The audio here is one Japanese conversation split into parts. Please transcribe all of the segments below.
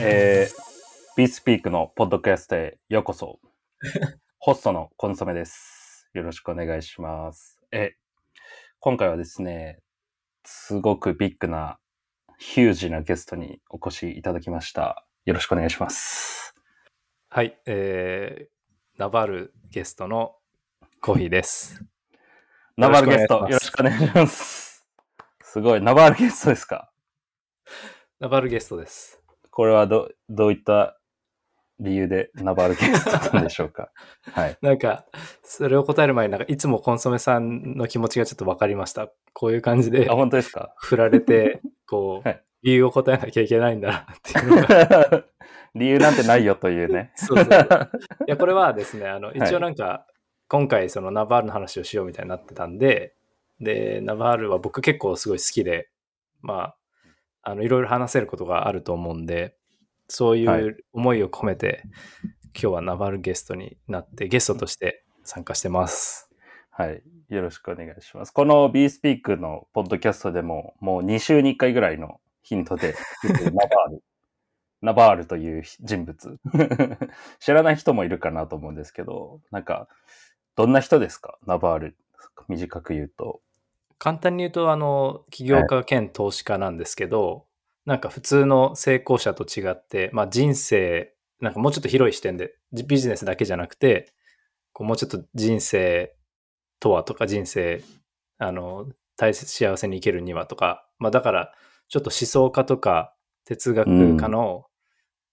えー、ビースピークのポッドキャストへようこそ。ホストのコンソメです。よろしくお願いします。え、今回はですね、すごくビッグな、ヒュージなゲストにお越しいただきました。よろしくお願いします。はい、えー、ナバールゲストのコーヒーです。ナバールゲスト、よろししくお願いします。すごい、ナバールゲストですか？ナバールゲストです。これはど、どういった理由でナバールゲストなんでしょうか？はい。なんか、それを答える前に、なんかいつもコンソメさんの気持ちがちょっと分かりました。こういう感じであ、本当ですか？振られて、こう、はい理由を答えなきゃいけないんだなっていう。理由なんてないよというね。そうそう。いや、これはですね、あの、い一応なんか、今回そのナバールの話をしようみたいになってたんで、で、ナバールは僕結構すごい好きで、まあ、あの、いろいろ話せることがあると思うんで、そういはいう思いを込めて、今日はナバールゲストになって、ゲストとして参加してます。はい。よろしくお願いします。この B スピークのポッドキャストでも、もう2週に1回ぐらいの頻度で、ナバール、ナバールという人物。知らない人もいるかなと思うんですけど、なんか、どんな人ですか？ナバール。短く言うと。簡単に言うと、あの、起業家兼投資家なんですけど、なんか普通の成功者と違って、まあ人生、なんかもうちょっと広い視点で、じビジネスだけじゃなくて、こうもうちょっと人生とはとか人生、あの、大切、幸せに生きるにはとか、まあだから、ちょっと思想家とか哲学家の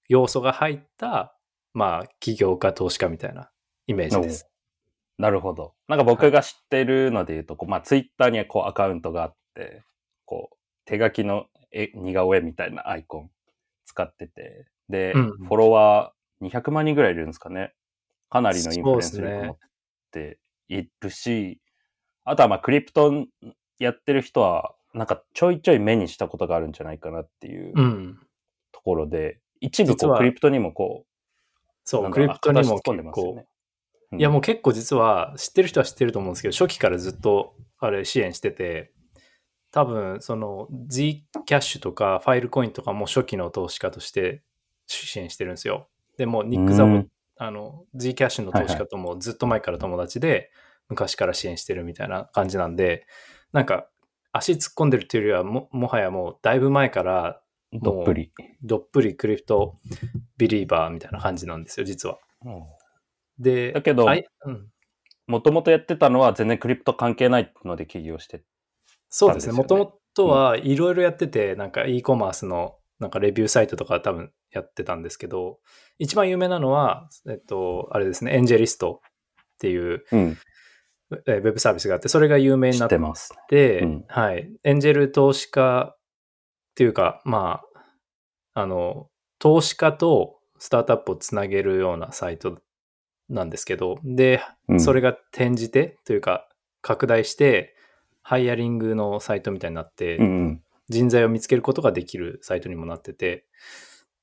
要素が入った、まあ起業家投資家みたいなイメージです。なるほど。なんか僕が知ってるので言うと、こうまあツイッターにはこうアカウントがあって、こう手書きの絵似顔絵みたいなアイコン使ってて、で、うんフォロワー200万人ぐらいいるんですかね。かなりのインフルエンス力持っているし、あとはまあクリプトやってる人は、なんかちょいちょい目にしたことがあるんじゃないかなっていううん。ところで、一部実はこうクリプトにもこう、そう、クリプトにも結構ますよね。いやもうう結構実は知ってる人は知ってると思うんですけど、初期からずっとあれ支援してて、多分その Z キャッシュとかファイルコインとかも初期の投資家として支援してるんですよ。でもニック・ザボうん、あの Z キャッシュの投資家ともずっと前から友達で昔から支援してるみたいな感じなんで、なんか足突っ込んでるっていうよりはももはやもうだいぶ前からんどっぷり。どっぷりクリプトビリーバーみたいな感じなんですよ、実は。うんで、だけどもともとやってたのは全然クリプト関係ないので起業して。そうですね。もともとはいろいろやってて、なんか e コマースのなんかレビューサイトとか多分やってたんですけど、一番有名なのは、えっと、あれですね、エンジェリストっていううん。えウェブサービスがあって、それが有名に知なって、ってます。うんはい。エンジェル投資家っていうか、まあ、あの、投資家とスタートアップをつなげるようなサイトなんですけど、で、うんそれが転じてというか、拡大して、ハイアリングのサイトみたいになって。人材を見つけることができるサイトにもなってて、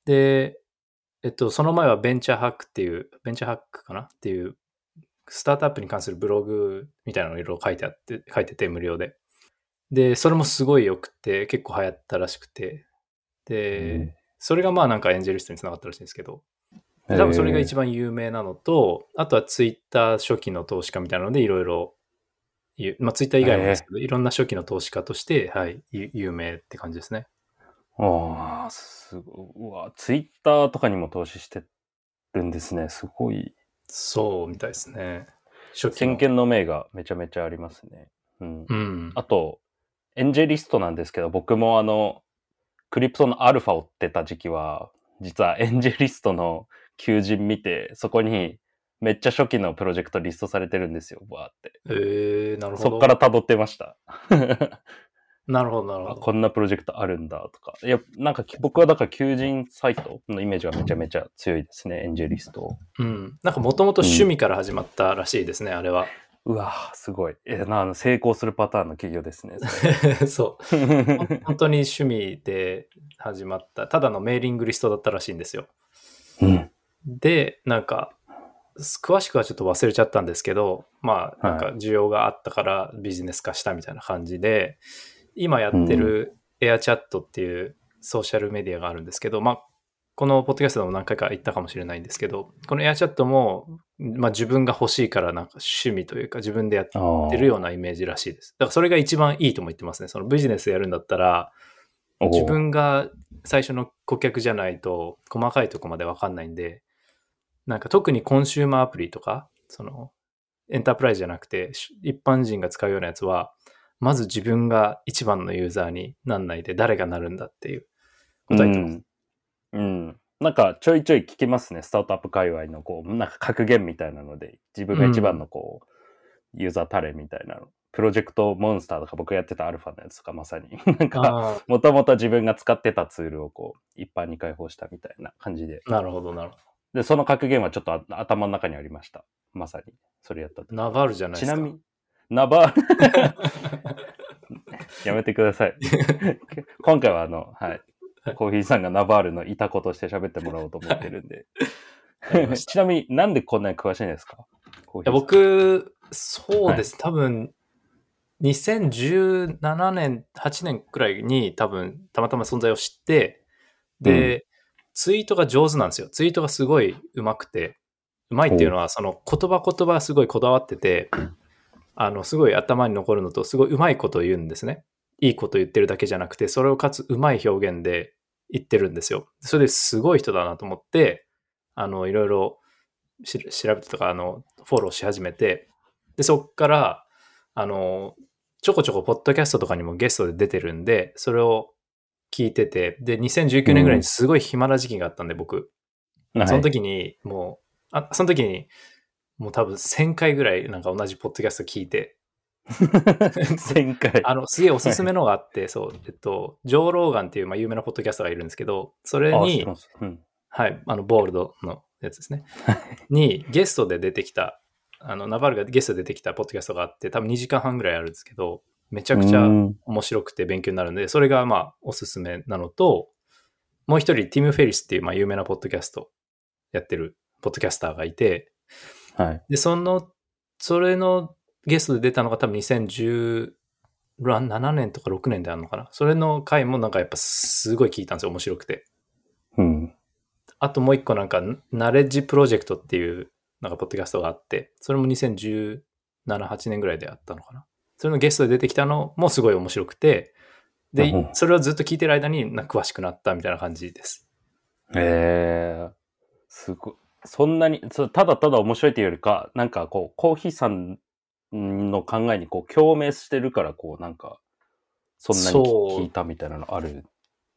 で、えっと、その前はベンチャーハックっていう、ベンチャーハックかなっていう、スタートアップに関するブログみたいなのをいろいろ書いてあって、書いてて無料で。で、それもすごい良くて、結構流行ったらしくて、で、うんそれがまあなんかエンジェリストにつながったらしいんですけど、多分それが一番有名なのと、あとはツイッター初期の投資家みたいなのでいろいろ、ゆまあツイッター以外もですけど、いろんな初期の投資家として、はい、ゆ有名って感じですね。ああ、すごい。うわ、ツイッターとかにも投資してるんですね。すごい。そうみたいですね。初期の。先見の明がめちゃめちゃありますね。うん。うん。あと、エンジェリストなんですけど、僕もあの、クリプトのアルファを追ってた時期は、実はエンジェリストの求人見て、そこにめっちゃ初期のプロジェクトリストされてるんですよ、わーって。えー、なるほど。そっから辿ってました。なるほど、なるほど。あこんなプロジェクトあるんだとか。いや、なんかき僕はだから求人サイトのイメージがめちゃめちゃ強いですね、エンジェリスト。うん。なんかもともと趣味から始まったらしいですね、あれは。うわーすごい。え、なあの成功するパターンの企業ですね。そ そう。れ 本当に趣味で始まった、ただのメーリングリストだったらしいんですよ。うん。で、なんか、詳しくはちょっと忘れちゃったんですけど、まあ、なんか需要があったからビジネス化したみたいな感じで、今やってるエアチャットっていうソーシャルメディアがあるんですけど、まあ、このポッドキャストでも何回か言ったかもしれないんですけど、このエアチャットも、まあ自分が欲しいからなんか趣味というか自分でやってるようなイメージらしいです。だからそれが一番いいとも言ってますね。そのビジネスやるんだったら、自分が最初の顧客じゃないと細かいとこまでわかんないんで、なんか特にコンシューマーアプリとか、そのエンタープライズじゃなくて一般人が使うようなやつは、まず自分が一番のユーザーになんないで誰がなるんだっていうこと言ってます。うん、うんなんかちょいちょい聞きますね。スタートアップ界隈のこう、なんか格言みたいなので、自分が一番のこう、うん、ユーザータレみたいなの。プロジェクトモンスターとか僕がやってたアルファのやつとかまさに。なんか、もともと自分が使ってたツールをこう、一般に開放したみたいな感じで。なるほど、なるほど。で、その格言はちょっと頭の中にありました。まさに。それやったナバールじゃないですか。ちなみに、ナバール やめてください。今回はあの、はい。コーヒーさんがナバールのいたことして喋ってもらおうと思ってるんで。ちなみになんでこんなに詳しいんですか？いや僕、そうです、はい、多分、2017年、8年くらいに多分、たまたま存在を知って、で、うん、ツイートが上手なんですよ。ツイートがすごい上手くて、うまいっていうのは、その言葉言葉すごいこだわってて、あの、すごい頭に残るのと、すごいうまいことを言うんですね。いいこと言ってるだけじゃなくて、それをかつうまい表現で言ってるんですよ。それですごい人だなと思って、あの、いろいろ調べてとか、あの、フォローし始めて、で、そっから、あの、ちょこちょこポッドキャストとかにもゲストで出てるんで、それを聞いてて、で、2019年ぐらいにすごい暇な時期があったんで、僕。その時に、もう、あ、その時に、もう多分1000回ぐらいなんか同じポッドキャスト聞いて、1000回。あの、すげえおすすめのがあって、そう、えっと、ジョー・ローガンっていう、まあ、有名なポッドキャストがいるんですけど、それに、うん、はい、あの、ボールドのやつですね。に、ゲストで出てきた、あの、ナバルがゲストで出てきたポッドキャストがあって、多分2時間半ぐらいあるんですけど、めちゃくちゃ面白くて勉強になるんで、それがまあ、おすすめなのと、もう一人、ティム・フェリスっていう、まあ、有名なポッドキャストやってるポッドキャスターがいて、はい。で、その、それのゲストで出たのが多分2017年とか6年であるのかな。それの回もなんかやっぱすごい聞いたんですよ。面白くて。うん。あともう一個なんか、ナレッジプロジェクトっていうなんかポッドキャストがあって、それも2017、8年ぐらいであったのかな。それのゲストで出てきたのもすごい面白くて、で、それをずっと聞いてる間に詳しくなったみたいな感じです。へえー、すごい。そんなに、ただただ面白いというよりか、なんかこう、コーヒーさんの考えにこう共鳴してるから、こうなんか、そんなに聞いたみたいなのあるん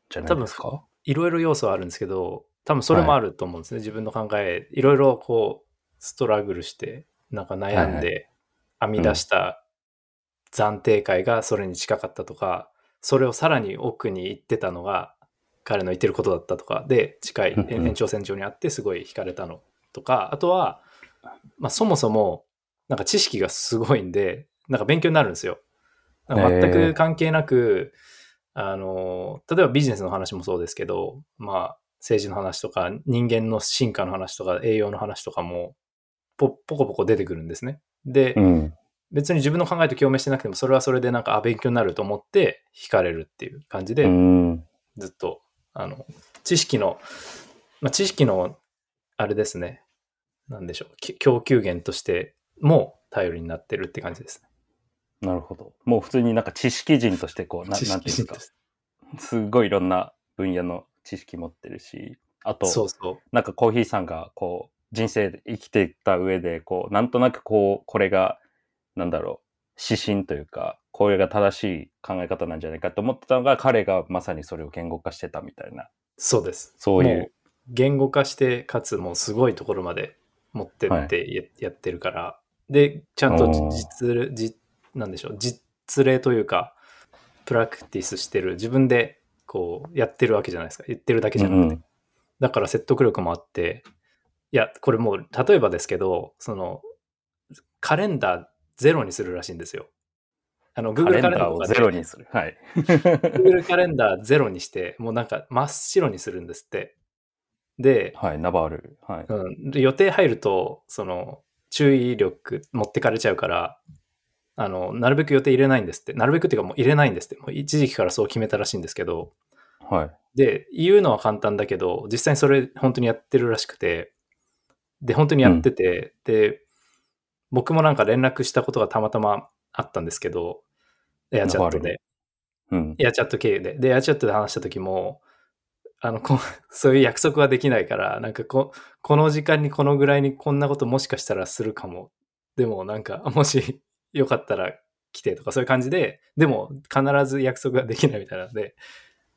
じゃないですか？いろいろ要素はあるんですけど、多分それもあると思うんですね。はい、自分の考え、いろいろこう、ストラグルして、なんか悩んで編み出した暫定会がそれに近かったとか、それをさらに奥に行ってたのが彼の言ってることだったとかで近い延長線上にあってすごい惹かれたのとか、あとは、まあ、そもそもなんか知識がすごいんで、なんか勉強になるんですよ。全く関係なく、えー、あの、例えばビジネスの話もそうですけど、まあ、政治の話とか、人間の進化の話とか、栄養の話とかも、ポポコポコ出てくるんですね。で、うん、別に自分の考えと共鳴してなくても、それはそれでなんか、あ、勉強になると思って惹かれるっていう感じで、ずっと、あの、知識の、まあ、知識の、あれですね、なんでしょう、供給源としても頼りになってるって感じですね。なるほど。もう普通になんか知識人としてこう、ななんていうんですか。すごいいろんな分野の知識持ってるし、あと、そうそうなんかコーヒーさんがこう、人生で生きていった上で、こう、なんとなくこう、これが、なんだろう、指針というか、これが正しい考え方なんじゃないかと思ってたのが、彼がまさにそれを言語化してたみたいな。そうです。そういう。言語化して、かつもうすごいところまで持ってってやってるから、はい、で、ちゃんと実、実、なんでしょう、実例というか、プラクティスしてる、自分でこうやってるわけじゃないですか。言ってるだけじゃなくて。うん、だから説得力もあって、いや、これもう、例えばですけど、その、カレンダーゼロにするらしいんですよ。あの、Google カレンダーをゼロにする。はい。Google カレンダーゼロにして、もうなんか真っ白にするんですって。で、はい、ナバール。はい。うん、予定入ると、その、注意力持ってかれちゃうから、あの、なるべく予定入れないんですって。なるべくっていうかもう入れないんですって。もう一時期からそう決めたらしいんですけど、はい。で、言うのは簡単だけど、実際にそれ本当にやってるらしくて、で、本当にやってて、で、僕もなんか連絡したことがたまたまあったんですけど、エアチャットで。うん。エアチャット経由で。で、エアチャットで話した時も、あの、こ そういう約束はできないから、なんかこ、この時間にこのぐらいにこんなこともしかしたらするかも。でもなんか、もしよかったら来てとかそういう感じで、でも必ず約束ができないみたいなので、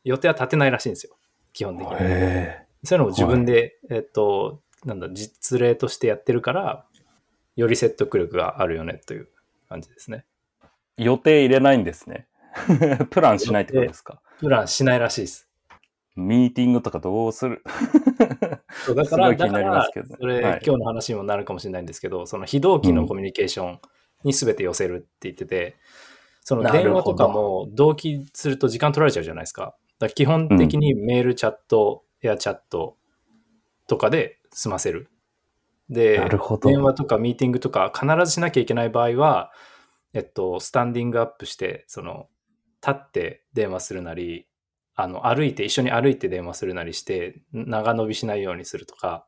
予定は立てないらしいんですよ。基本的に。へそういうのを自分で、えっと、なんだ、実例としてやってるから、より説得力があるよねという感じですね。え。予定入れないんですね。プランしないってことですか？プランしないらしいです。ミーティングとかどうする？そうだから、だからそれ、はい今日の話にもなるかもしれないんですけど、その非同期のコミュニケーションに全て寄せるって言ってて、そのなるほど電話とかも同期すると時間取られちゃうじゃないですか。だ基本的にメール、チャット、エアチャットとかで済ませる。で電話とかミーティングとか必ずしなきゃいけない場合は、えっと、スタンディングアップして、その、立って電話するなり、あの、歩いて、一緒に歩いて電話するなりして、長伸びしないようにするとか、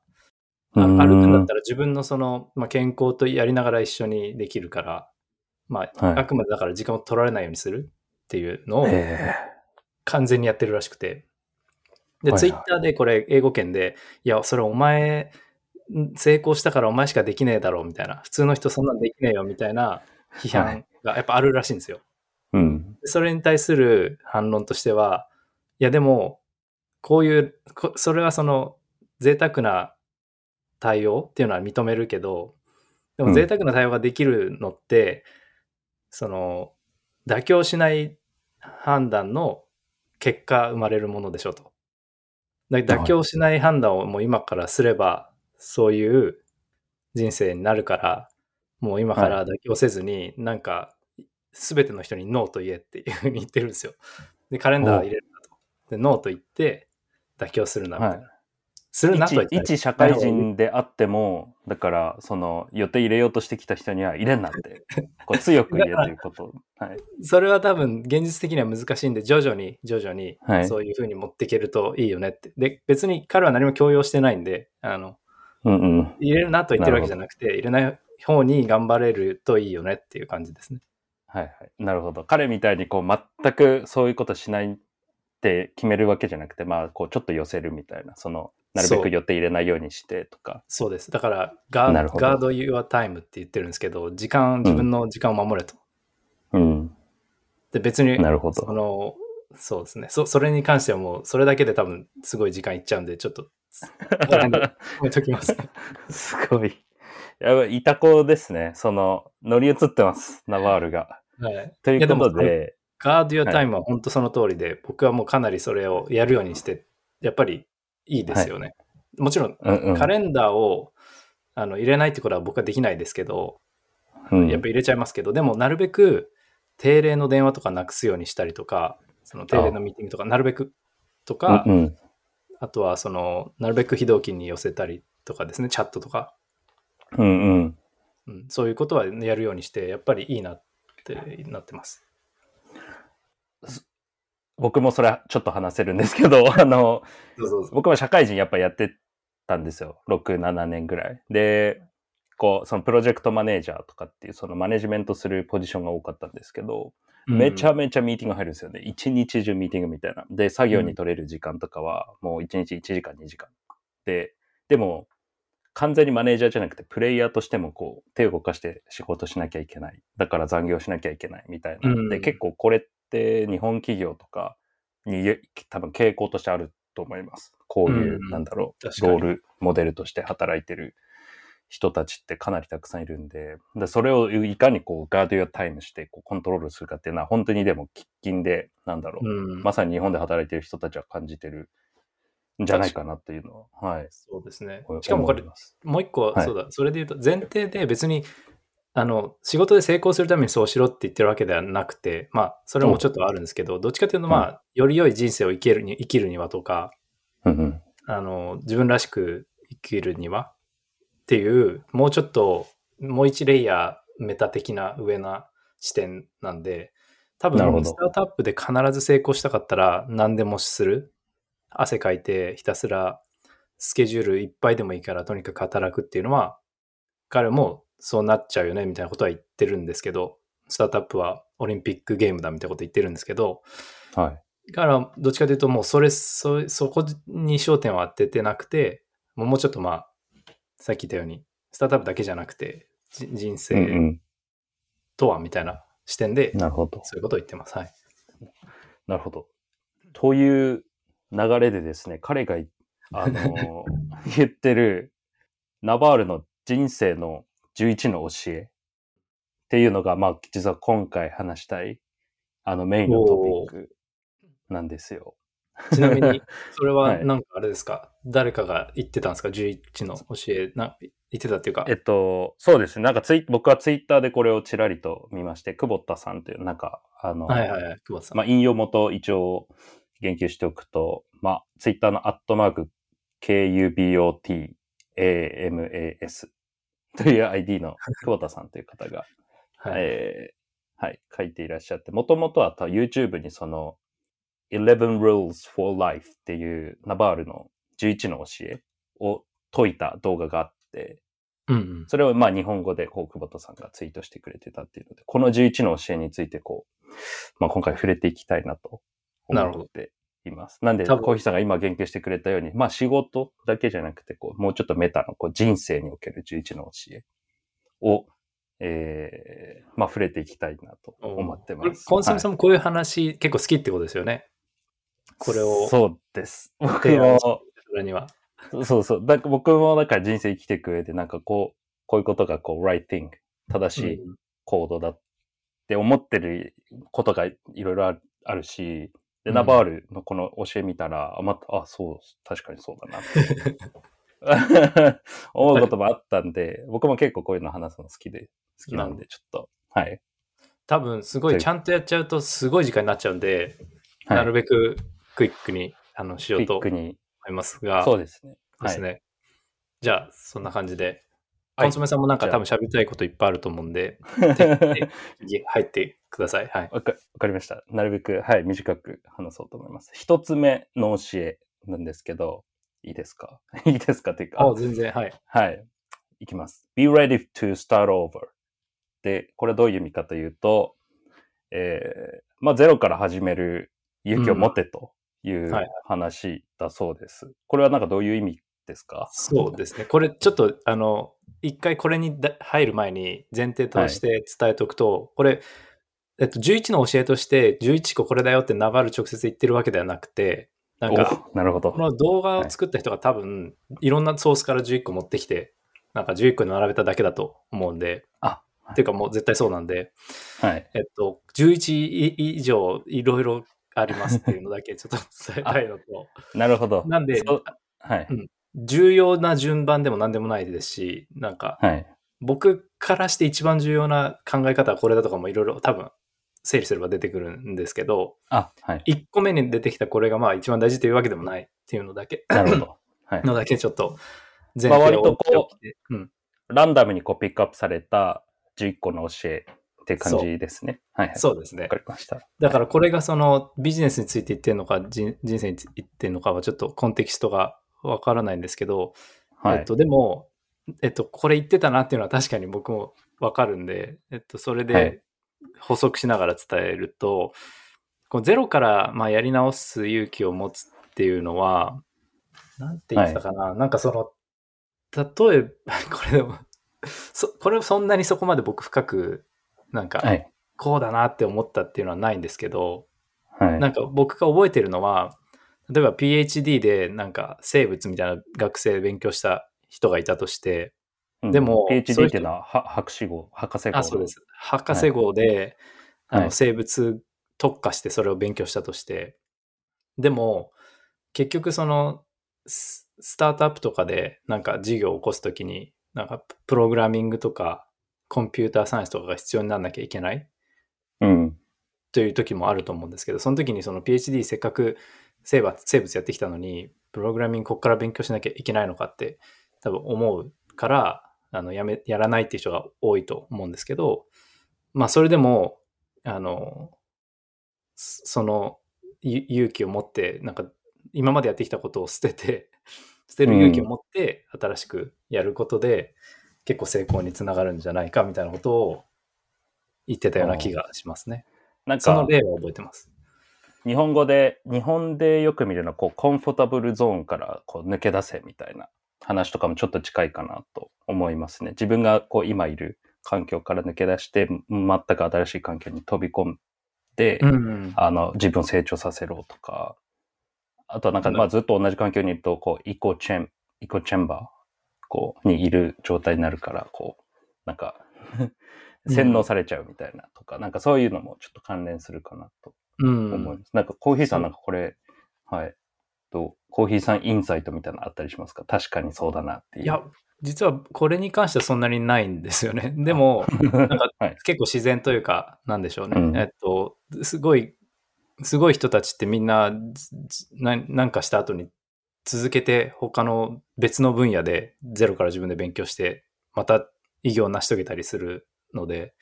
あうん。歩くんだったら自分のその、まあ、健康とやりながら一緒にできるから、まあ、はい。あくまでだから時間を取られないようにするっていうのをへ完全にやってるらしくて。で、ツイッターでこれ英語圏で、いや、それお前、ん成功したからお前しかできねえだろうみたいな、普通の人そんなんできねえよみたいな批判がやっぱあるらしいんですよ。え。うん。でそれに対する反論としては、いやでも、こういう、こそれはその贅沢な対応っていうのは認めるけど、でうんも贅沢な対応ができるのって、その、妥協しない判断の結果生まれるものでしょと。だ妥協しない判断をもう今からすれば、そういう人生になるから、もう今から妥協せずに、なんか、すべての人にノーと言えっていうふうに言ってるんですよ。で、カレンダー入れるなと。で、ノーと言って、妥協するなみたいな。はいするなとは言って一社会人であっても、だから、その、予定入れようとしてきた人には入れんなって、こう強く言えということ。はい。それは多分現実的には難しいんで、徐々に徐々にはいそういうふうに持っていけるといいよねって。で、別に彼は何も強要してないんで、あの、うんうん。入れるなと言ってるわけじゃなくて、入れない方に頑張れるといいよねっていう感じですね。はいはい。なるほど。彼みたいにこう全くそういうことしないって決めるわけじゃなくて、まあこうちょっと寄せるみたいな、その、なるべく予定入れないようにしてとか。そうです。だからガー、ガード your time って言ってるんですけど、時間、自分の時間を守れと。うん。で、別に、なるほどその、そうですね。そ、それに関してはもう、それだけで多分、すごい時間いっちゃうんで、ちょっと、ここら辺で止めときます。すごい。やばい、いた子ですね。その、乗り移ってます、ナバールが。はい。ということでで、ガード your はい time は本当その通りで、僕はもうかなりそれをやるようにして、やっぱりいいですよね。もちろん、うんうん。カレンダーをあの入れないってことは僕はできないですけど、うんやっぱ入れちゃいますけど、でもなるべく定例の電話とかなくすようにしたりとか、その定例のミーティングとかなるべくとか、うんうん。あとはそのなるべく非同期に寄せたりとかですね、チャットとか、うんうん。うん、そういうことはやるようにして、やっぱりいいなってなってます。僕もそれちょっと話せるんですけど、あの、僕は社会人やっぱやってたんですよ。6、7年ぐらい。で、こう、そのプロジェクトマネージャーとかっていう、そのマネジメントするポジションが多かったんですけど、めちゃめちゃミーティング入るんですよね。一日中ミーティングみたいな。で、作業に取れる時間とかは、もう一日1時間、2時間。で、でも、完全にマネージャーじゃなくて、プレイヤーとしてもこう、手を動かして仕事しなきゃいけない。だから残業しなきゃいけないみたいな。うんで、結構これって日本企業とかに多分傾向としてあると思います。こういう、うんなんだろう、ロールモデルとして働いてる人たちってかなりたくさんいるんで、でそれをいかにこうガードやタイムしてこうコントロールするかっていうのは本当にでも喫緊で、なんだろう、うん、まさに日本で働いてる人たちは感じてるんじゃないかなっていうのは、はい。そうですね。思。しかもこれい、ます。もう一個、はい。そうだ、それで言うと、前提で別に、あの、仕事で成功するためにそうしろって言ってるわけではなくて、まあ、それもちょっとあるんですけど、どっちかというと、まあ、より良い人生を生きるに生きるにはとか、うんうん。あの、自分らしく生きるにはっていう、もうちょっと、もう一レイヤーメタ的な上な視点なんで、多分、スタートアップで必ず成功したかったら何でもする。汗かいてひたすらスケジュールいっぱいでもいいからとにかく働くっていうのは、彼もそうなっちゃうよねみたいなことは言ってるんですけど、スタートアップはオリンピックゲームだみたいなこと言ってるんですけど、はい。だからどっちかというともうそれ、そそこに焦点を当ててなくて、もうちょっとまあ、さっき言ったように、スタートアップだけじゃなくて、じ人生ん。とはみたいな視点で、なるほど。そういうことを言ってます。はい。なるほど。という流れでですね、彼が、あの、言ってる、ナバールの人生の11の教えっていうのが、まあ、実は今回話したい、あの、メインのトピックなんですよ。ちなみに、それははいなんかあれですか、誰かが言ってたんですか ?11 の教え、な言ってたっていうか。えっと、そうですね。なんかツイ、僕はツイッターでこれをちらりと見まして、久保田さんという、なんか、あの、はいはいはい、久保田さん。まあ、引用元一応言及しておくと、まあ、ツイッターのアットマーク KUBOTAMAS という ID の 久保田さんという方が、はい。えーはい、書いていらっしゃって、もともとはた YouTube にその11 Rules for Life っていうナバールの11の教えを解いた動画があって、うんうん。それをまあ日本語でこう久保田さんがツイートしてくれてたっていうので、この11の教えについてこう、まあ今回触れていきたいなと思っています。なんで、コーヒーさんが今言及してくれたように、まあ仕事だけじゃなくて、こう、もうちょっとメタのこう人生における11の教えを、えー、まあ触れていきたいなと思ってます。コンソメさんはもこういう話結構好きってことですよね。これを。そうです。僕も、それには。そうそう。だから僕もだから人生生きていく上で、なんかこう、こういうことがこう、right thing、正しいうん行動だって思ってることがいろいろあるし、で、うんナバールのこの教え見たら、あ、また、あ、そう、確かにそうだなって 思うこともあったんで、僕も結構こういうの話すの好きで、好きなんで、ちょっと、はい。多分すごいちゃんとやっちゃうとすごい時間になっちゃうんで、はい、なるべくクイックにあのしようと思。いますが、そうですね。ですね。じゃあ、そんな感じで。はいコンソメさんもなんか多分喋りたいこといっぱいあると思うんで、次入ってください。はい。わかわかりました。なるべく、はい、短く話そうと思います。一つ目の教えなんですけど、いいですか？いいですかっていうか、あ、全然、はい。はい。いきます。be ready to start over. で、これどういう意味かというと、えー、まあ、ゼロから始める勇気を持てというはい話だそうです。これはなんかどういう意味ですか？そうですね。これちょっと、あの、一回これにだ入る前に前提として伝えておくと、これ、えっと、11の教えとして11個これだよってナバル直接言ってるわけではなくて、なんか、おなるほどこ。の動画を作った人が多分、いろんなソースから11個持ってきて、なんか11個に並べただけだと思うんで、あ、っていうかもう絶対そうなんで、はい。えっと、11以上いろいろありますっていうのだけちょっと 伝えたいのと、なるほど。なんではい。重要な順番でも何でもないですし、なんか、はい。僕からして一番重要な考え方はこれだとかもいろいろ多分整理すれば出てくるんですけど、あ、はい。1個目に出てきたこれがまあ一番大事というわけでもないっていうのだけ、なるほど。はい。のだけちょっと前まあ提を割とこううん、ランダムにこうピックアップされた11個の教えって感じですね。はい、はい。そうですねわか。りました。だからこれがそのビジネスについて言ってるのか人人生について言ってるのかはちょっとコンテキストがわからないんですけど、はい。えっと、でも、えっと、これ言ってたなっていうのは確かに僕もわかるんで、えっと、それはいで補足しながら伝えると、こうゼロからまあやり直す勇気を持つっていうのは、なんて言ってたかな、なんかその、例えば、これでも、そこれそんなにそこまで僕深く、なんか、はい。こうだなって思ったっていうのはないんですけど、はい。なんか僕が覚えてるのは、例えば PhD でなんか生物みたいな学生で勉強した人がいたとして、うんでも PhD 人っていうのはは博士号、博士号の。あ、そうです。博士号で、あのはい生物特化してそれを勉強したとして、でも結局そのススタートアップとかでなんか事業を起こすときに、なんかプログラミングとかコンピューターサイエンスとかが必要にならなきゃいけないうん。という時もあると思うんですけど、その時にその PhD せっかく生物生物やってきたのに、プログラミングここから勉強しなきゃいけないのかって多分思うから、あのやめ、やらないっていう人が多いと思うんですけど、まあそれでも、あの、そそのゆ勇気を持って、なんか今までやってきたことを捨てて、捨てる勇気を持って新しくやることで、結構成功につながるんじゃないかみたいなことを言ってたような気がしますね。なんか、その例は覚えてます。日本語で、日本でよく見るのは、こう、コンフォタブルゾーンからこう抜け出せみたいな話とかもちょっと近いかなと思いますね。自分がこう今いる環境から抜け出して、全く新しい環境に飛び込んで、うんうん。あの、自分を成長させろとか、あとはなんか、うんまあずっと同じ環境にいると、こう、イコチェン、イコチェンバー、こう、にいる状態になるから、こう、なんか、洗脳されちゃうみたいなとか、なんかそういうのもちょっと関連するかなとうん思います。なんかコーヒーさんなんかこれ、はい。と、コーヒーさんインサイトみたいなのあったりしますか？確かにそうだなっていう。いや、実はこれに関してはそんなにないんですよね。でも、なんかはい。結構自然というか、なんでしょうね。うんえっと、すごい、すごい人たちってみんな、ななんかした後に続けて他の別の分野でゼロから自分で勉強して、また偉業を成し遂げたりするので、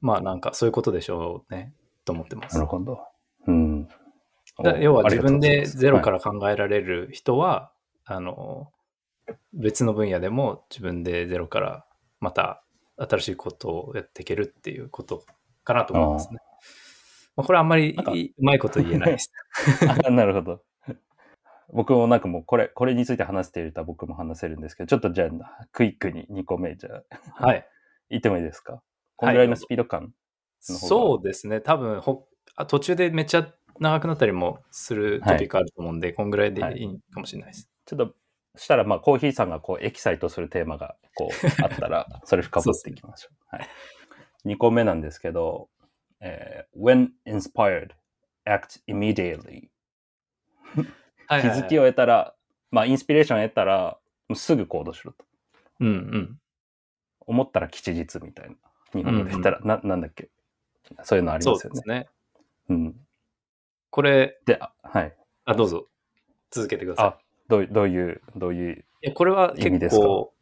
まあなんかそういうことでしょうね、と思ってますなる。ほど。うん。だ要は自分でゼロら。から考えられる人は、あの、別の分野でも自分でゼロからまた新しいことをやっていけるっていうことかなと思いますね。まあ、これはあんまりうまいこと言えないです。あなるほど。僕もなんかもうこれ、これについて話していると僕も話せるんですけど、ちょっとじゃあ、クイックに2個目、じゃあ、はい。言ってもいいですか？このぐらいのスピード感。の方がそうですね。多分ほあ途中でめっちゃ長くなったりもするトピックあると思うんで、こんぐらいでいいかもしれないです。ちょっと、したら、まあ、コーヒーさんがこう、エキサイトするテーマが、こう、あったら、それ深掘っていきましょう。はい。2個目なんですけど、えー when inspired, act immediately. 気づきを得たら、まあ、インスピレーションを得たら、すぐ行動しろと。うんうん。思ったら吉日みたいな。日本語で言ったら、な、なんだっけ？そういうのありそうますよね。ですね。うん。これ、で、あはい。あ、どうぞ。続けてください。あ、どういう、どういう、どういう、いやこれは結構、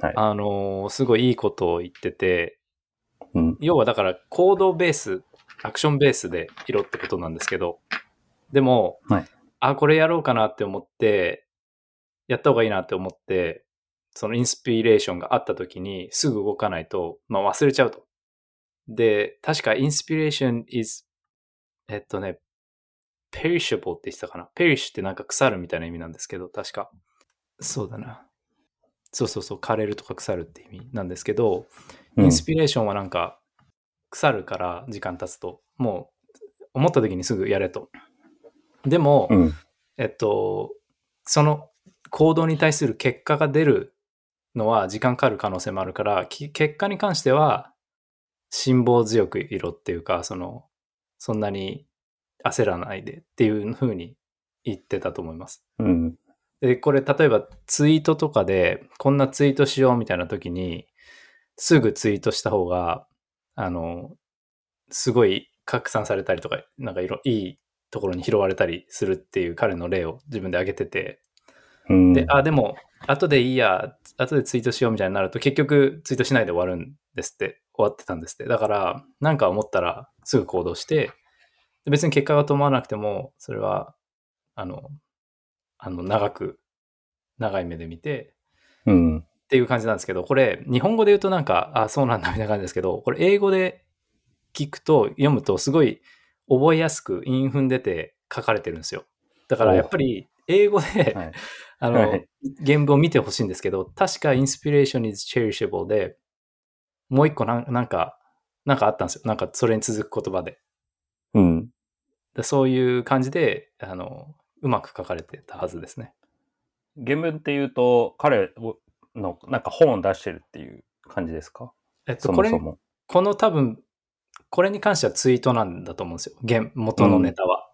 はい。あのーすごいいいことを言ってて、うん。要はだから行動ベース、アクションベースでいろってことなんですけど、でも、はいあ、これやろうかなって思って、やった方がいいなって思って、そのインスピレーションがあった時にすぐ動かないと、まあ忘れちゃうと。で、確かインスピレーション is, えっとね、perishable って言ってたかな。perish ってなんか腐るみたいな意味なんですけど、確か。そうだな。そうそうそう、枯れるとか腐るって意味なんですけど、インスピレーションはなんか腐るから時間経つと、もう思った時にすぐやれと。でも、うん。えっと、その行動に対する結果が出るのは時間かかる可能性もあるから、き結果に関しては辛抱強くいろっていうか、その、そんなに焦らないでっていうふうに言ってたと思います。うん。で、これ例えばツイートとかで、こんなツイートしようみたいな時に、すぐツイートした方が、あの、すごい拡散されたりとか、なんかいろ、いいところに拾われたりするっていう彼の例を自分で挙げてて、うん。で、あ、でも、後でいいや、後でツイートしようみたいになると、結局ツイートしないで終わるんですって、終わってたんですって。だから、なんか思ったらすぐ行動して、で別に結果が伴わなくても、それは、あの、あの、長く、長い目で見て、うん。っていう感じなんですけど、これ、日本語で言うとなんか、あ、そうなんだみたいな感じですけど、これ英語で聞くと、読むとすごい覚えやすく韻踏んでて書かれてるんですよ。だからやっぱり英語で、はい。あの、はい原文を見てほしいんですけど、確か inspiration is cherishable で、もう一個なんなんか、なんかあったんですよ。なんかそれに続く言葉で。うん。でそういう感じで、あの、うまく書かれてたはずですね。原文っていうと、彼のなんか本を出してるっていう感じですか？えっと、これ。この多分、これに関してはツイートなんだと思うんですよ。原元のネタは。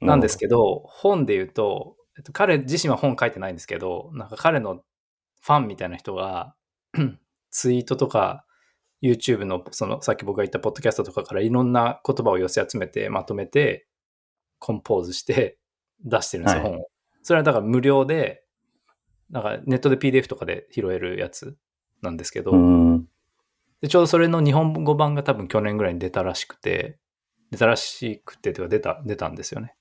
なんですけど、本で言うと、えっと、彼自身は本書いてないんですけど、なんか彼のファンみたいな人が、ツイートとか、YouTube の、その、さっき僕が言ったポッドキャストとかからいろんな言葉を寄せ集めて、まとめて、コンポーズして出してるんですよ、はい本を。それはだから無料で、なんかネットで PDF とかで拾えるやつなんですけど、うん。で、ちょうどそれの日本語版が多分去年ぐらいに出たらしくて、出たらしくて、というか出た、出たんですよね。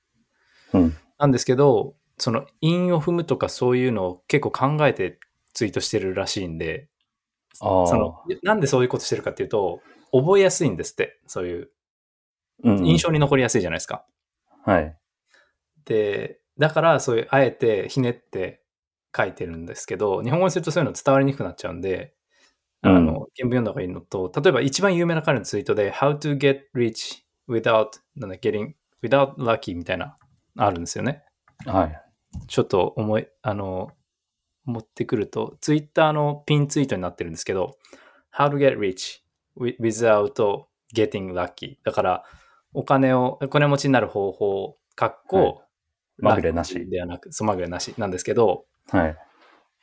うんなんですけど、その韻を踏むとかそういうのを結構考えてツイートしてるらしいんで、ああ。そのなんでそういうことしてるかっていうと、覚えやすいんですって、そういううん印象に残りやすいじゃないですか。はい。で、だからそういうあえてひねって書いてるんですけど、日本語にするとそういうの伝わりにくくなっちゃうんで、あの、うん原文読んだ方がいいのと、例えば一番有名な彼のツイートで、How to get rich without, なんだ、getting, without lucky みたいな、あるんですよね。はい。ちょっと思い、あの、持ってくると、ツイッターのピンツイートになってるんですけど、How to get rich wi- without getting lucky。だから、お金を、お金持ちになる方法、かっこ、はいまぐれなしではなく、そうまぐれなしなんですけど、はい。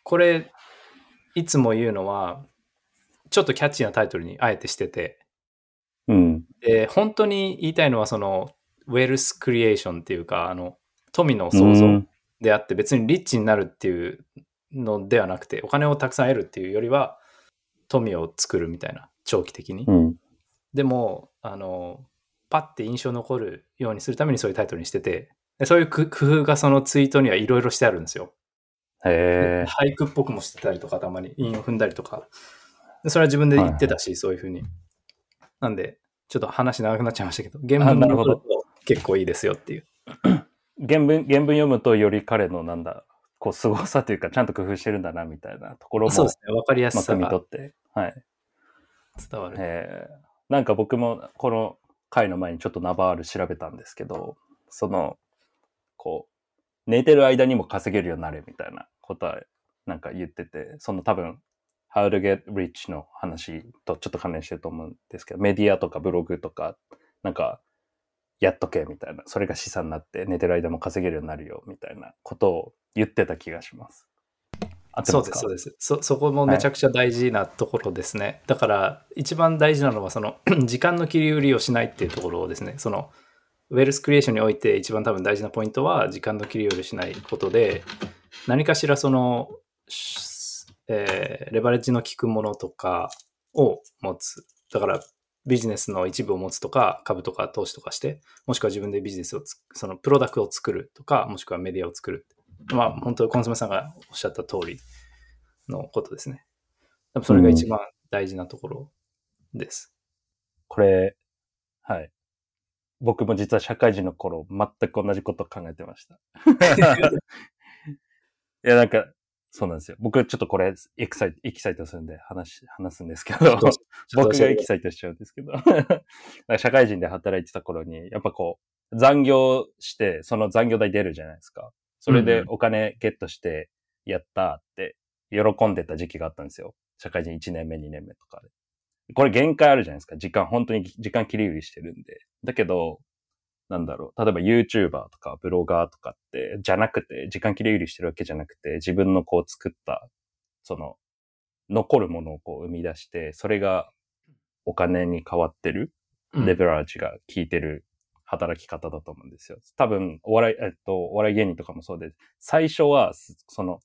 これ、いつも言うのは、ちょっとキャッチーなタイトルにあえてしてて、うん。で、本当に言いたいのは、その、ウェルスクリエーションっていうか、あの、富の創造うんであって、別にリッチになるっていうのではなくて、お金をたくさん得るっていうよりは、富を作るみたいな、長期的に。うん。でも、あの、パッて印象残るようにするためにそういうタイトルにしてて、でそういう工工夫がそのツイートにはいろいろしてあるんですよ。へえ。俳句っぽくもしてたりとか、たまに韻を踏んだりとか。でそれは自分で言ってたし、そういうふうに。なんで、ちょっと話長くなっちゃいましたけど、原文なるほど結構いいですよっていう。原文、原文読むとより彼のなんだ、こう、凄さというか、ちゃんと工夫してるんだな、みたいなところも、そうですね、わかりやすまあ、さが汲み取って。はい。伝わる。えーなんか僕もこの回の前にちょっとナバール調べたんですけど、その、こう、寝てる間にも稼げるようになれみたいなことはなんか言ってて、その多分、How to get rich の話とちょっと関連してると思うんですけど、メディアとかブログとか、なんか、やっとけみたいな、それが資産になって寝てる間も稼げるようになるよみたいなことを言ってた気がします。合ってそうです、そうです。そ、そこもめちゃくちゃ大事なところですね。だから、一番大事なのは、その、時間の切り売りをしないっていうところですね。その、ウェルスクリエーションにおいて一番多分大事なポイントは、時間の切り売りをしないことで、何かしらその、しえーレバレッジの効くものとかを持つ。だから、ビジネスの一部を持つとか、株とか投資とかして、もしくは自分でビジネスをつ、そのプロダクトを作るとか、もしくはメディアを作る。まあ、本当コンソメさんがおっしゃった通りのことですね。多分それが一番大事なところです。これ、はい。僕も実は社会人の頃、全く同じことを考えてました。いや、なんか、そうなんですよ。僕ちょっとこれ、エキサイト、エキサイトするんで話、話すんですけど、僕がエキサイトしちゃうんですけど、社会人で働いてた頃に、やっぱこう、残業して、その残業代出るじゃないですか。それでお金ゲットして、やったって、喜んでた時期があったんですよ。社会人1年目、2年目とかで。これ限界あるじゃないですか。時間、本当に時間切り売りしてるんで。だけど、なんだろう。例えば YouTuber とかブロガーとかって、じゃなくて、時間切り売りしてるわけじゃなくて、自分のこう作った、その、残るものをこう生み出して、それがお金に変わってる、うんレベラージが効いてる働き方だと思うんですよ。多分、お笑い、えっと、お笑い芸人とかもそうで、最初は、すその、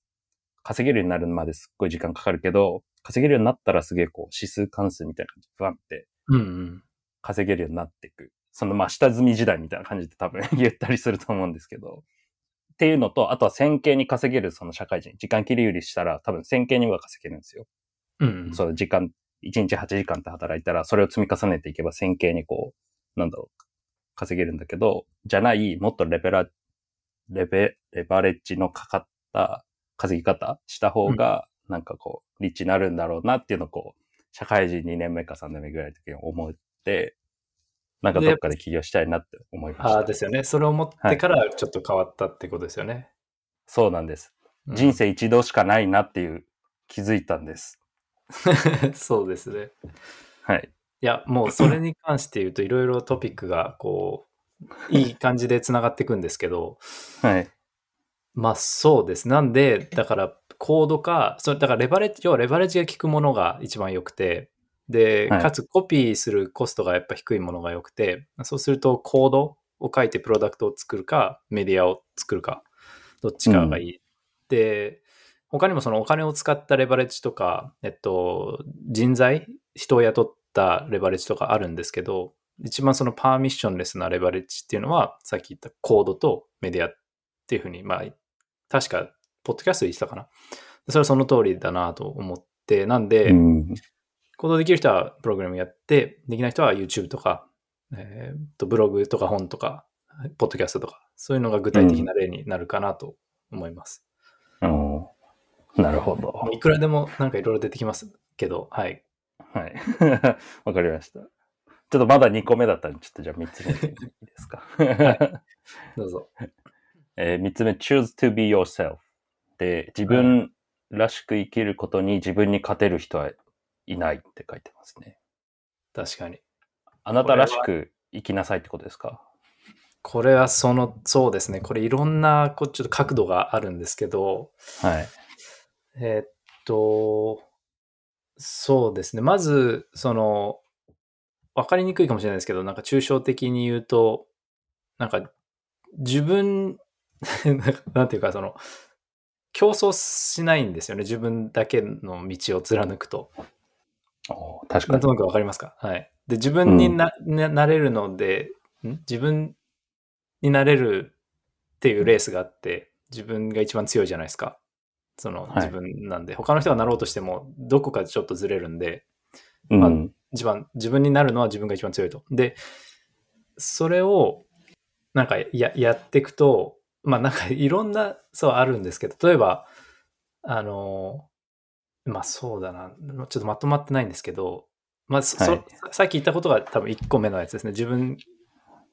稼げるようになるまですっごい時間かかるけど、稼げるようになったらすげえこう、指数関数みたいな感じで不安って。稼げるようになっていく。そのまあ下積み時代みたいな感じで多分 言ったりすると思うんですけど。っていうのと、あとは線形に稼げるその社会人。時間切り売りしたら多分線形には稼げるんですよ。うんうん。その時間、1日8時間って働いたら、それを積み重ねていけば線形にこう、なんだろう、稼げるんだけど、じゃない、もっとレベラ、レベ、レバレッジのかかった稼ぎ方した方が、なんかこう、リッチになるんだろうなっていうのをこう、社会人2年目か3年目ぐらいの時に思って、なんかどっかで起業したいなって思いました。ああ、ですよね。それを持ってからちょっと変わったってことですよね。そうなんです。うん人生一度しかないなっていう気づいたんです。そうですね。はい。いや、もうそれに関して言うといろいろトピックがこう、いい感じでつながっていくんですけど、はい。まあそうです。なんで、だからコードか、それだからレバレッジ、要はレバレッジが効くものが一番良くて、で、はいかつコピーするコストがやっぱ低いものが良くて、そうするとコードを書いてプロダクトを作るか、メディアを作るか、どっちかがいい。で、他にもそのお金を使ったレバレッジとか、えっと、人材、人を雇ったレバレッジとかあるんですけど、一番そのパーミッションレスなレバレッジっていうのは、さっき言ったコードとメディアっていうふうに、まあ、確か、ポッドキャストで言ってたかな。それはその通りだなと思って、なんで、うん。行動できる人はプログラムやって、できない人は YouTube とか、えーっとブログとか本とか、ポッドキャストとか、そういうのが具体的な例になるかなと思います。うんなるほど。いくらでもなんかいろいろ出てきますけど、はい。はい。わかりました。ちょっとまだ2個目だったんで、ちょっとじゃあ3つ目でいいですか？どうぞ。え3つ目、choose to be yourself。で、自分らしく生きることに自分に勝てる人はいないって書いてますね。確かに。あなたらしく生きなさいってことですか？これはその、そうですね。これいろんな、こうちょっと角度があるんですけど、はい。えーっと、そうですね。まず、その、わかりにくいかもしれないですけど、なんか抽象的に言うと、なんか、自分、なんていうか、その、競争しないんですよね。自分だけの道を貫くと。お確かになんと。なくわかりますか？はい。で、自分にな,、ななれるので、ん？自分になれるっていうレースがあって、自分が一番強いじゃないですか。そのはい自分なんで、他の人がなろうとしても、どこかちょっとずれるんで、まあうん。一番、自分になるのは自分が一番強いと。で、それを、なんかややっていくと、まあなんかいろんな、そうあるんですけど、例えば、あの、まあそうだな、ちょっとまとまってないんですけど、まあ、そはいそさっき言ったことが多分1個目のやつですね。自分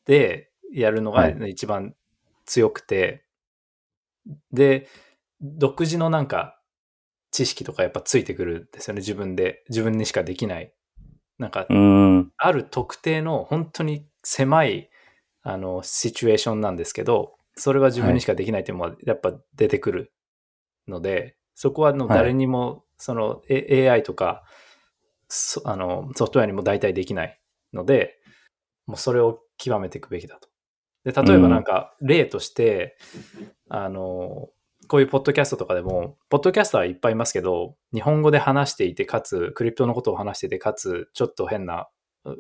でやるのがはい一番強くて、で、独自のなんか知識とかやっぱついてくるんですよね。自分で、自分にしかできない。なんかうん。ある特定の本当に狭いあのシチュエーションなんですけど、それは自分にしかできないっていうのはやっぱ出てくるので、そこはのはい誰にも、その AI とかそあのソフトウェアにも代替できないので、もうそれを極めていくべきだと。で、例えばなんか例として、あの、こういうポッドキャストとかでも、ポッドキャスターはいっぱいいますけど、日本語で話していて、かつ、クリプトのことを話していて、かつ、ちょっと変なう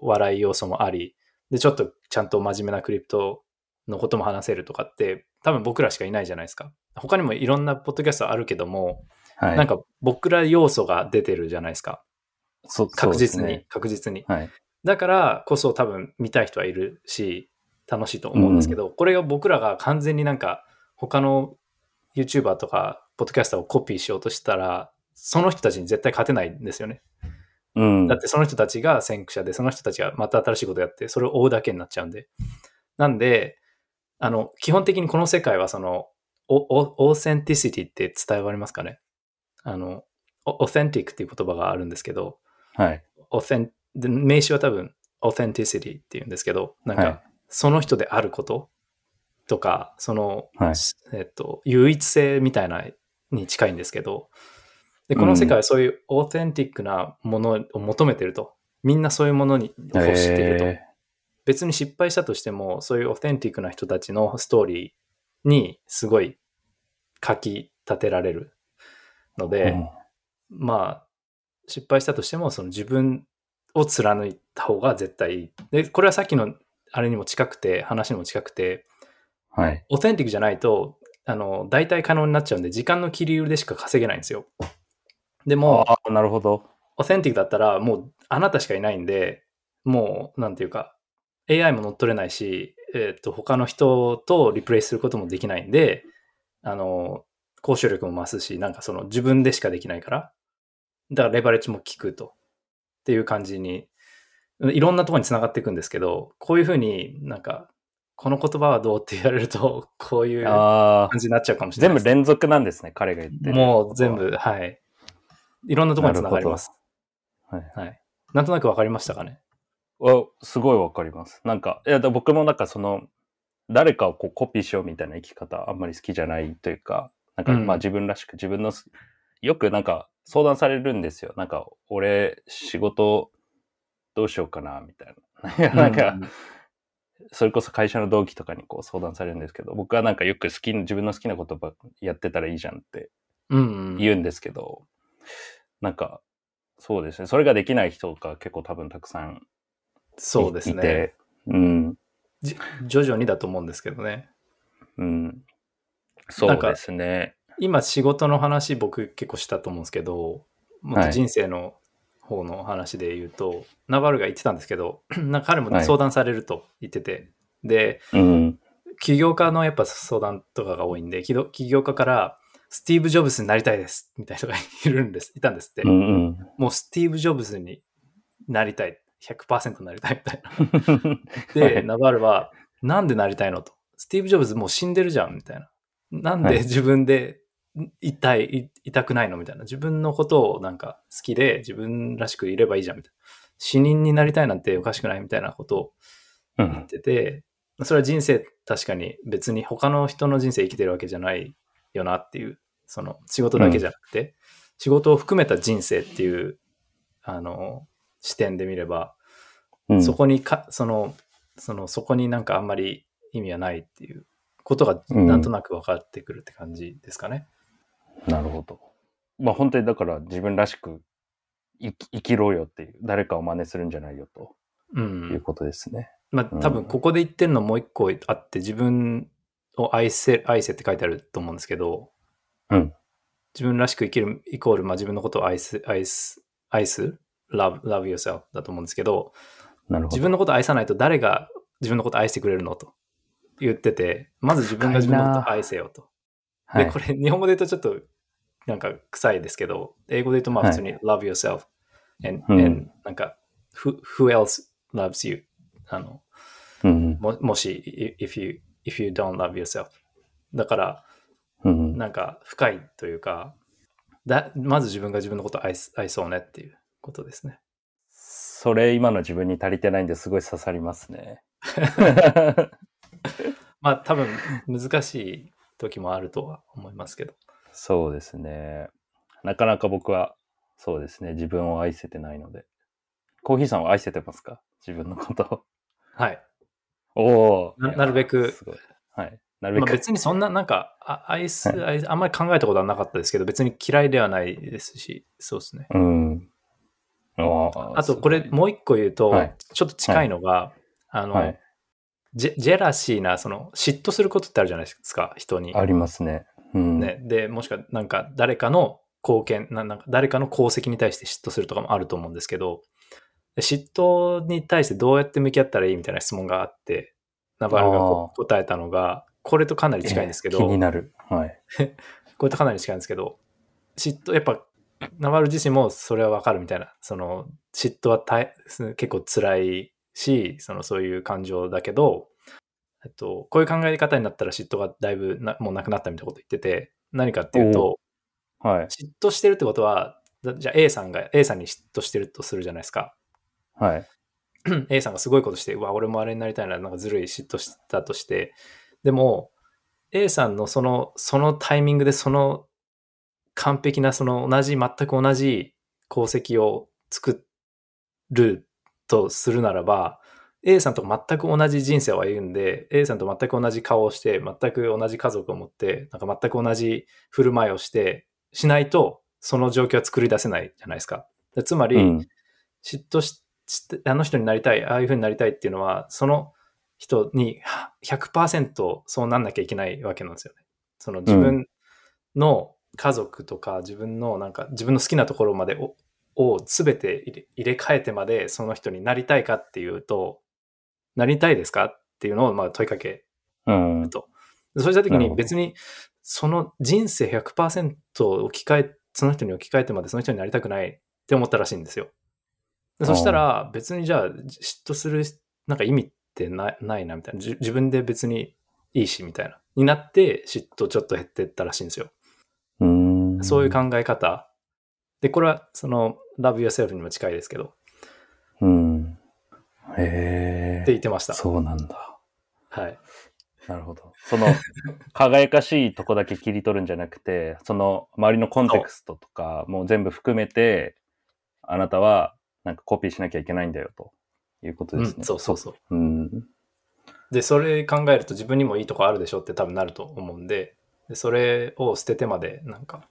笑い要素もあり、で、ちょっとちゃんと真面目なクリプトのことも話せるとかって、多分僕らしかいないじゃないですか。他にもいろんなポッドキャストあるけども、はい。なんか僕ら要素が出てるじゃないですか。そ確実に、確実に。はい。だからこそ多分見たい人はいるし、楽しいと思うんですけど、これが僕らが完全になんか他の YouTuber とか、ポッドキャスターをコピーしようとしたら、その人たちに絶対勝てないんですよね。うん。だってその人たちが先駆者で、その人たちがまた新しいことやって、それを追うだけになっちゃうんで。なんで、あの、基本的にこの世界はその、 authenticity って伝えられますかね？あの、オ authentic っていう言葉があるんですけど、はい。オーセンで名詞は多分、 authenticity っていうんですけど、なんかはい、その人であることとか、その、はいえっと、唯一性みたいなに近いんですけど、で、この世界はそういう authentic なものを求めてると。みんなそういうものに欲していると。え別に失敗したとしても、そういうオーセンティックな人たちのストーリーにすごい書き立てられるのーで、うんまあ、失敗したとしても、その自分を貫いた方が絶対いい。で、これはさっきのあれにも近くて、話にも近くて、はい。オーセンティックじゃないと、あの、代替可能になっちゃうんで、時間の切り売りでしか稼げないんですよ。でも、なるほど。オーセンティックだったら、もうあなたしかいないんで、もう、なんていうか、AI も乗っ取れないし、えっ、と、他の人とリプレイすることもできないんで、あの、交渉力も増すし、なんかその自分でしかできないから、だからレバレッジも効くと。っていう感じに、いろんなところにつながっていくんですけど、こういうふうになんか、この言葉はどうって言われると、こういう感じになっちゃうかもしれない。全部連続なんですね、彼が言ってる。もう全部、はい。いろんなところにつながります。なるほどはい。なんとなくわかりましたかね？わすごいわかります。なんか、いや、だ僕もなんかその、誰かをこうコピーしようみたいな生き方あんまり好きじゃないというか、なんかうんまあ自分らしく自分のす、よくなんか相談されるんですよ。なんか、俺仕事どうしようかな、みたいな。なんか、うんそれこそ会社の同期とかにこう相談されるんですけど、僕はなんかよく好きな、自分の好きなことやってたらいいじゃんって。言うんですけど、なんか、そうですね。それができない人が結構多分たくさんそうですね。いて、うん。じ徐々にだと思うんですけどね。うん。そうですね。今仕事の話僕結構したと思うんですけど、もっと人生の方の話で言うと、ナバルが言ってたんですけど、なんか彼も相談されると言ってて、で、うん。起業家のやっぱ相談とかが多いんで、起業家から、スティーブ・ジョブズになりたいですみたいな人がいるんです、いたんですって。うんうん。もうスティーブ・ジョブズになりたい。100%なりたいみたいな。で、ナバルは、なんでなりたいのと。スティーブ・ジョブズもう死んでるじゃんみたいな。なんはいで自分で痛い、い痛くないのみたいな。自分のことをなんか好きで自分らしくいればいいじゃんみたいな。死人になりたいなんておかしくないみたいなことを言っうん。てて、それは人生確かに別に他の人の人生生きてるわけじゃないよなっていう、その仕事だけじゃなくて、仕事を含めた人生っていう、あの、視点で見れば、うんそこにか、その、その、そこになんかあんまり意味はないっていうことがうんなんとなく分かってくるって感じですかね。なるほど。まあ本当にだから自分らしく生き生きろよっていう、誰かを真似するんじゃないよとう。いうんことですね。まあ多分ここで言ってるのもう一個あって、自分を愛せ、愛せって書いてあると思うんですけど、うん。自分らしく生きるイコール、まあ、自分のことを愛す、愛す、愛す love, love yourself だと思うんですけど、なるほど。自分のことを愛さないと誰が自分のことを愛してくれるのと言ってて、まず自分が自分のことを愛せよと。はい、で、これ日本語で言うとちょっとなんか臭いですけど、英語で言うとまあ普通に love yourself and,、うん and なんか who, who else loves you? あの、うんももし if you, if you don't love yourself だからうん。なんか深いというか、だまず自分が自分のことを愛す愛そうねっていうことですね。それ今の自分に足りてないんですごい刺さりますね。まあ多分難しい時もあるとは思いますけど。そうですね。なかなか僕はそうですね。自分を愛せてないので。コーヒーさんは愛せてますか？自分のことを。はい。おおななるべくすごい。はい。なるべまあ、く。別にそんななんかあ愛す、はいあんまり考えたことはなかったですけど、別に嫌いではないですし、そうですね。うん。あとこれもう一個言うと、はいちょっと近いのが、あの、はいジェジェラシーな、その嫉妬することってあるじゃないですか、人に。ありますね。うん。ね、で、もしくはなんか誰かの貢献な、なんか誰かの功績に対して嫉妬するとかもあると思うんですけど、で嫉妬に対してどうやって向き合ったらいいみたいな質問があって、ナバルが答えたのが、これとかなり近いんですけど、えー気になる。はい。これとかなり近いんですけど、嫉妬、やっぱ、ナバル自身もそれはわかるみたいな、その、嫉妬は大結構辛いし、その、そういう感情だけど、えっと、こういう考え方になったら嫉妬がだいぶなもうなくなったみたいなこと言ってて、何かっていうと、はい。嫉妬してるってことは、だじゃあ A さんが A さんに嫉妬してるとするじゃないですか。はい。A さんがすごいことして、うわ、俺もあれになりたいな、なんかずるい嫉妬したとして、でも、A さんのその、そのタイミングでその完璧な、その同じ、全く同じ功績を作るとするならば、A さんと全く同じ人生を歩んで、A さんと全く同じ顔をして、全く同じ家族を持って、なんか全く同じ振る舞いをして、しないと、その状況は作り出せないじゃないですか。でつまり、うん。嫉妬しあの人になりたい、ああいう風になりたいっていうのは、その人には100%そうなんなきゃいけないわけなんですよね。その自分の家族とか、自分のなんか自分の好きなところまでをを全て入れ替えてまでその人になりたいかっていうと、なりたいですかっていうのをまあ問いかけうん。と。そうした時に別にその人生100%置き換え、その人に置き換えてまでその人になりたくないって思ったらしいんですよ。でそしたら別にじゃあ嫉妬するなんか意味ってなないなみたいな。じ自分で別にいいしみたいな。になって嫉妬ちょっと減ってったらしいんですよ。うん。そういう考え方。で、これはその Love Yourself にも近いですけど、うん。へえ。って言ってました。そうなんだ。はい。なるほど。その、輝かしいとこだけ切り取るんじゃなくて、その周りのコンテクストとかもう全部含めて、あなたはなんかコピーしなきゃいけないんだよということですね。うん、そうそうそう。うん。で、それ考えると自分にもいいとこあるでしょって多分なると思うんで、でそれを捨ててまでなんか、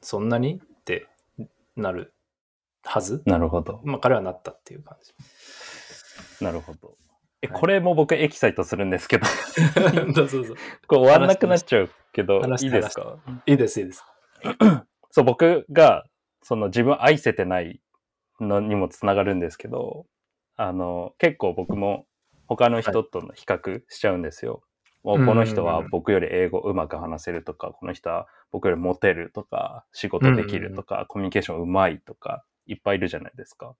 そんなにってなるはず？なるほど。まあ彼はなったっていう感じ。なるほど。え、これも僕エキサイトするんですけど、どうぞどうぞ。これ終わんなくなっちゃうけど、いいですか？いいです、いいです。そう、僕が、その自分愛せてないのにもつながるんですけど、あの、結構僕も他の人との比較しちゃうんですよ。もうこの人は僕より英語うまく話せるとか、この人は僕よりモテるとか、仕事できるとか、コミュニケーションうまいとか、いっぱいいるじゃないですか。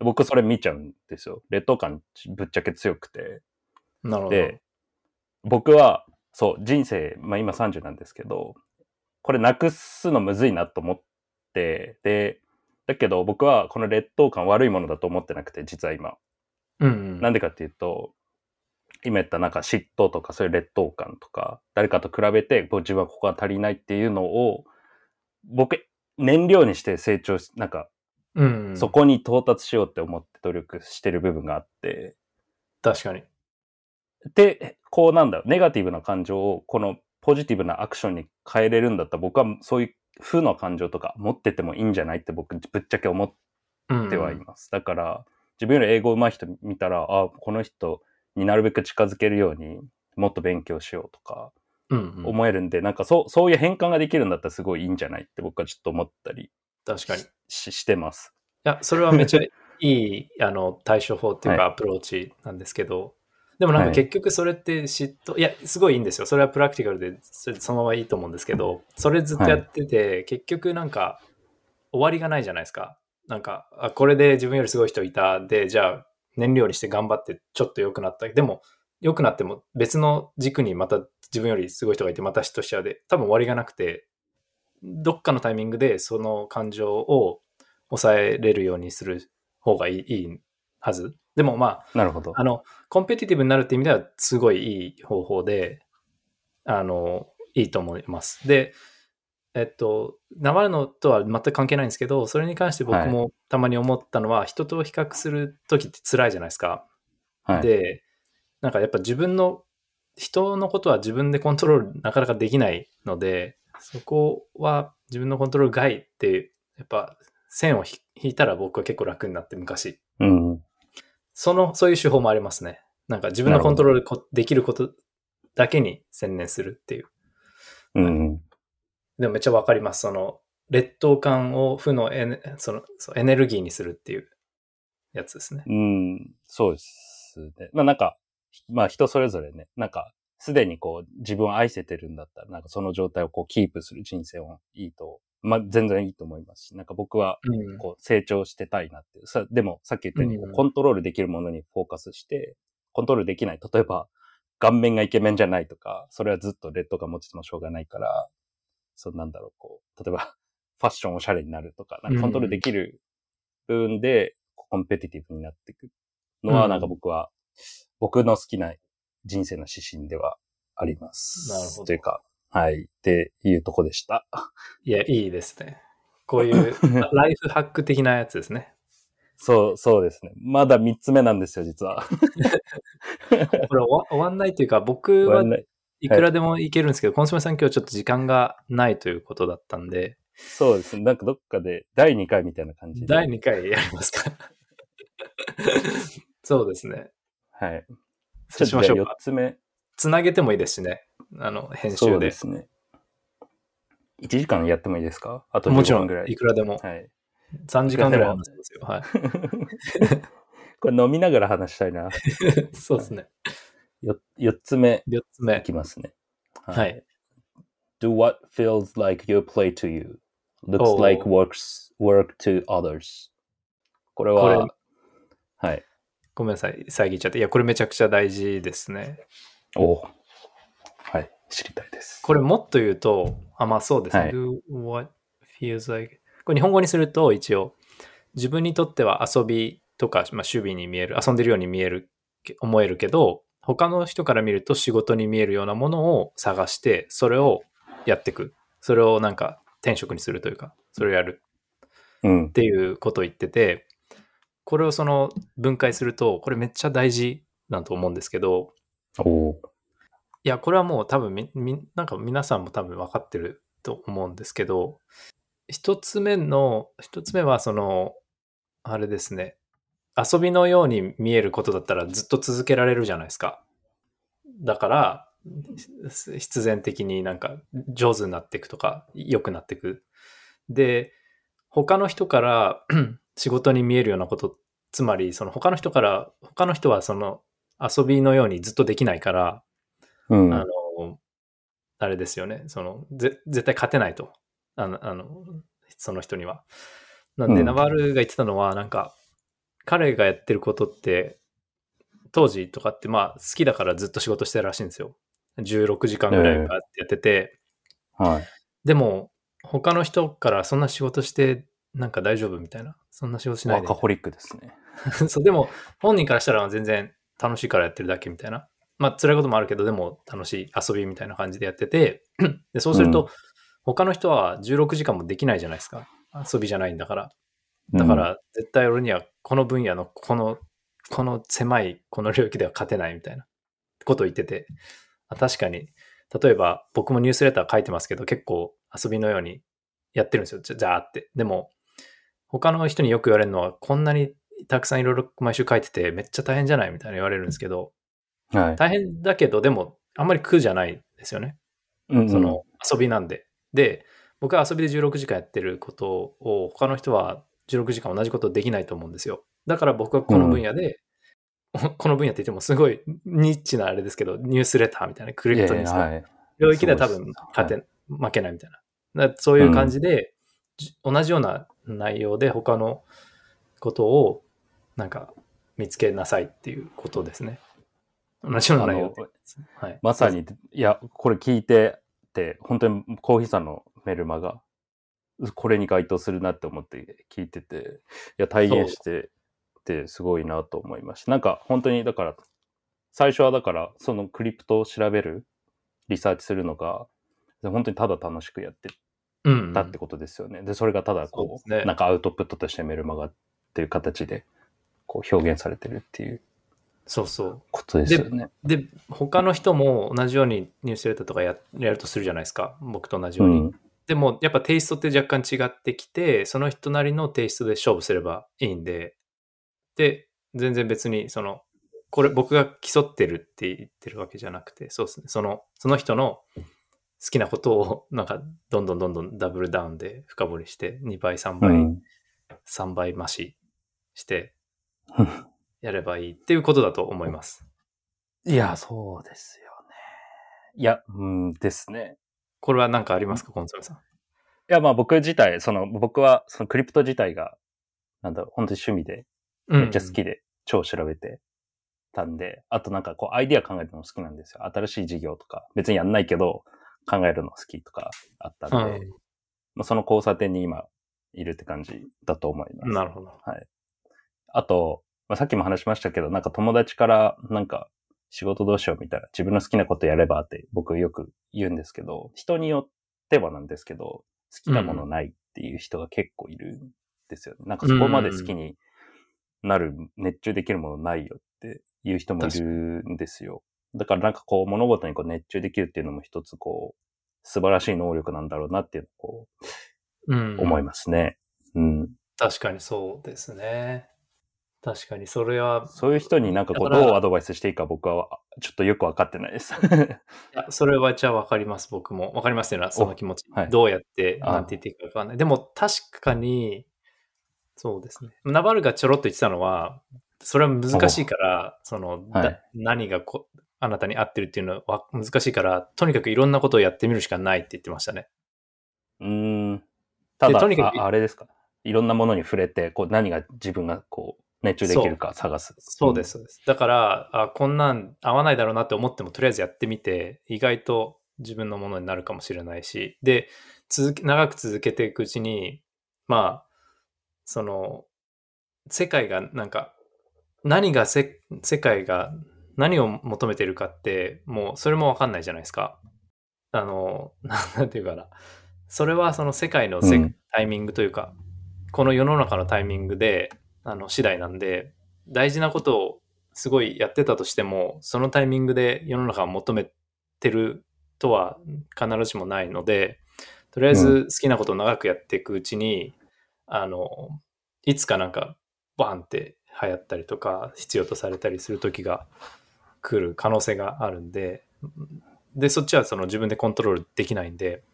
僕それ見ちゃうんですよ。劣等感ぶっちゃけ強くて。なるほど。で、僕は、そう、人生、まあ今30なんですけど、これなくすのむずいなと思って、で、だけど僕はこの劣等感悪いものだと思ってなくて、実は今。うんうん。なんでかっていうと、今言ったなんか嫉妬とかそういう劣等感とか、誰かと比べて自分はここが足りないっていうのを、僕、燃料にして成長し、なんか、うんうん。そこに到達しようって思って努力してる部分があって、確かに。で、こうなんだネガティブな感情をこのポジティブなアクションに変えれるんだったら僕はそういう負の感情とか持っててもいいんじゃないって僕ぶっちゃけ思うんってはいます。だから自分より英語上手い人見たら、あこの人になるべく近づけるようにもっと勉強しようとかうんうん。思えるんで、なんかそう、そういう変換ができるんだったらすごいいいんじゃないって僕はちょっと思ったり確かに。いししてます。や、それはめっちゃいい、あの、対処法っていうかはアプローチなんですけど、でもなんかはい結局それって嫉妬、い、や、すごいいいんですよ。それはプラクティカルで、それそのままいいと思うんですけど、それずっとやってて、結局なんか終わりがないじゃないですか。なんか、あ、これで自分よりすごい人いた。で、じゃあ燃料にして頑張ってちょっと良くなった。でも、良くなっても別の軸にまた自分よりすごい人がいてまた嫉妬しちゃうで、多分終わりがなくて、どっかのタイミングでその感情を抑えれるようにする方がいいいいはず。でもまあ、なるほど。あの、コンペティティブになるって意味ではすごいいい方法で、あの、いいと思います。で、えっと、ナワルノとは全く関係ないんですけど、それに関して僕もたまに思ったのは、人と比較するときって辛いじゃないですか。はい。で、なんかやっぱ自分の、人のことは自分でコントロールなかなかできないので、そこは自分のコントロール外って、やっぱ線を引引いたら僕は結構楽になって昔。うん。その、そういう手法もありますね。なんか自分のコントロールこできることだけに専念するっていう。うん。でもめっちゃわかります。その、劣等感を負のエネそのエネルギーにするっていうやつですね。うん、そうですね。まあなんか、まあ人それぞれね、なんか、すでにこう自分を愛せてるんだったら、なんかその状態をこうキープする人生はいいと、まあ全然いいと思いますし、なんか僕はうん。こう成長してたいなっていう。さでもさっき言ったようにコントロールできるものにフォーカスして、コントロールできない。例えば、顔面がイケメンじゃないとか、それはずっと劣等感持ちてもしょうがないから、そうなんだろう、こう、例えば、ファッションおしゃれになるとか、なんかコントロールできる部分で、コンペティティブになっていくのは、うんなんか僕は、僕の好きな人生の指針ではあります。なるほどというか、はい、っていうとこでした。いや、いいですね。こういうラ ライフハック的なやつですね。そう、そうですね。まだ三つ目なんですよ、実は。これ終わ終わんないというか、僕はないいくらでもいけるんですけど、コンソメさん今日ちょっと時間がないということだったんで、そうですね。なんかどっかで第2回みたいな感じで。第2回やりますか そうですね。はい。そうしましょう4か。つ目。つなげてもいいですしね。あの、編集で。そうですね。1時間やってもいいですか？あともちろん15分ぐら、い。いくらでも。はい。3時間ぐらい話せますよ。はい。これ飲みながら話したいな。そうですね。よ4つ目4つい目。きますね。はい。Do what feels like your play to you. お Looks ー like works, work to others. これこれは、はい。ごめんなさい。遮っちゃって。いや、これめちゃくちゃ大事ですね。おはい。知りたいです。これもっと言うと、あ、まあそうですね。はい Do what feels like. これ日本語にすると一応、自分にとっては遊びとか、まあ、趣味に見える、遊んでるように見える、思えるけど、他の人から見ると仕事に見えるようなものを探して、それをやっていく。それをなんか転職にするというか、それをやるうんっ。ていうことを言ってて、これをその分解すると、これめっちゃ大事だと思うんですけど、おーいや、これはもう多分み、み、なんか皆さんも多分分かってると思うんですけど、一つ目の、一つ目はその、あれですね、遊びのように見えることだったらずっと続けられるじゃないですか。だから、必然的になんか上手になっていくとか、良くなっていく。で、他の人から 仕事に見えるようなこと、つまり、その他の人から、他の人はその遊びのようにずっとできないから、うん。あの、あれですよね。その、ぜ絶対勝てないと。あの、あのその人には。なんで、うんナバールが言ってたのは、なんか、彼がやってることって、当時とかって、まあ、好きだからずっと仕事してるらしいんですよ。16時間ぐらいやってて、はい。でも、他の人からそんな仕事して、なんか大丈夫みたいな？そんな仕事しないでワーカ。ホリックですね。そう、でも、本人からしたら全然楽しいからやってるだけみたいな。まあ、辛いこともあるけど、でも楽しい遊びみたいな感じでやってて、でそうすると、うん他の人は16時間もできないじゃないですか。遊びじゃないんだから。だから、絶対俺にはこの分野のこの、この狭いこの領域では勝てないみたいなことを言ってて、あ確かに、例えば僕もニュースレター書いてますけど、結構遊びのようにやってるんですよ。じゃじゃーって。でも、他の人によく言われるのは、こんなにたくさんいろいろ毎週書いてて、めっちゃ大変じゃないみたいな言われるんですけど、うん。はい。大変だけど、でも、あんまり苦じゃないですよね。うんうんその遊びなんで。で、僕は遊びで16時間やってることを他の人は16時間同じことできないと思うんですよ。だから僕はこの分野で、この分野って言ってもすごいニッチなあれですけど、ニュースレターみたいなクリプトにいやいやはい。領域では多分勝て、負けないみたいな。だそういう感じで、じ同じような内容で他のことをなんか見つけなさいっていうことですね。同じような内容。はい、まさに、いや、これ聞いてて、本当にコーヒーさんのメルマが、これに該当するなって思って聞いてて、いや、体現してて、すごいなと思いました。なんか、本当に、だから、最初はだから、そのクリプトを調べる、リサーチするのが、本当にただ楽しくやってうんたってことですよね。で、それがただこう、ねなんかアウトプットとしてメルマガっていう形で、こう表現されてるっていうそうそう。ことですよね。で、他の人も同じようにニュースレターとかややるとするじゃないですか。僕と同じように。うん。でも、やっぱテイストって若干違ってきて、その人なりのテイストで勝負すればいいんで、で、全然別に、その、これ僕が競ってるって言ってるわけじゃなくて、そうですね。その、その人の好きなことを、なんか、どんどんどんどんダブルダウンで深掘りして、2倍、3倍、うん。3倍増しして、やればいいっていうことだと思います。いや、そうですよね。いや、うんですね。これは何かありますか、コンソメさん？いや、まあ僕自体、その、僕は、そのクリプト自体が、なんだろう、本当に趣味で、めっちゃ好きで、超調べてたんで、あとなんかこう、アイディア考えるのも好きなんですよ。新しい事業とか、別にやんないけど、考えるの好きとかあったんで、うんまあ、その交差点に今、いるって感じだと思います。なるほど。あと、まあ、さっきも話しましたけど、なんか友達から、なんか、仕事どうしようみたいな、自分の好きなことやればって僕よく言うんですけど、人によってはなんですけど、好きなものないっていう人が結構いるんですよね。なんかそこまで好きになる、熱中できるものないよっていう人もいるんですよ。だからなんかこう物事にこう熱中できるっていうのも一つこう、素晴らしい能力なんだろうなっていうのをこうんう思いますね。うん。確かにそうですね。確かにそれは、そういう人になんかこう、どうアドバイスしていいか僕はちょっとよくわかってないです。いやそれはじゃあ分かります、僕も。分かりますっていうのはその気持ち。はいどうやって、あなんて言っていいか分かんない。でも確かに、そうですね。ナバルがちょろっと言ってたのは、それは難しいから、その、だはい何がこあなたに合ってるっていうのは難しいから、とにかくいろんなことをやってみるしかないって言ってましたね。うーん。ただとにかくあ、あれですか？いろんなものに触れて、こう何が自分がこう、熱中できるか探す。そうです、そうです。だからあ、こんなん合わないだろうなって思っても、とりあえずやってみて、意外と自分のものになるかもしれないし、で、続け長く続けていくうちに、まあ、その、世界がなんか、何がせ、世界が何を求めてるかって、もうそれもわかんないじゃないですか。あの、なんていうかな。それはその世界のせ、うんタイミングというか、この世の中のタイミングで、あの、次第なんで、大事なことをすごいやってたとしても、そのタイミングで世の中が求めてるとは必ずしもないので、とりあえず好きなことを長くやっていくうちに、あの、いつかなんか、バーンって流行ったりとか、必要とされたりする時が来る可能性があるんで、で、そっちはその自分でコントロールできないんで、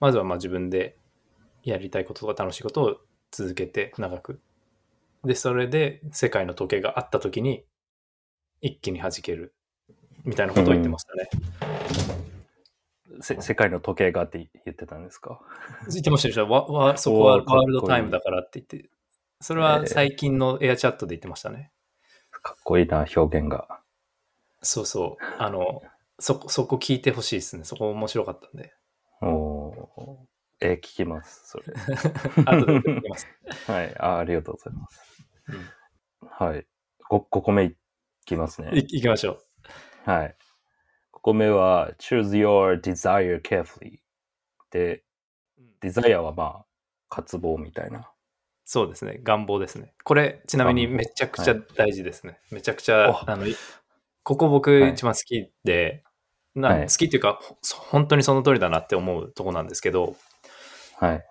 まずはまあ自分でやりたいこととか楽しいことを続けて長く。で、それで世界の時計があった時に一気に弾けるみたいなことを言ってましたね。せ世界の時計がって言ってたんですか？言ってましたでしょわわそこはワールドタイムだからって言って、それは最近のエアチャットで言ってましたね。かっこいいな、表現が。そうそう。あの、そこ、そこ聞いてほしいですね。そこ面白かったんで。おーえー聞きます、それ。後で言ってます。はいあ、ありがとうございます。うんはい。5, 個目いきますね。い行きましょう。はい。5個目は、choose your desire carefully。で、desire はまあ、渇望みたいな。そうですね。願望ですね。これ、ちなみにめちゃくちゃ大事ですね。めちゃくちゃ、おあの、いここ僕はい一番好きで、なはい好きっていうか、ほ本当にその通りだなって思うとこなんですけど、はい。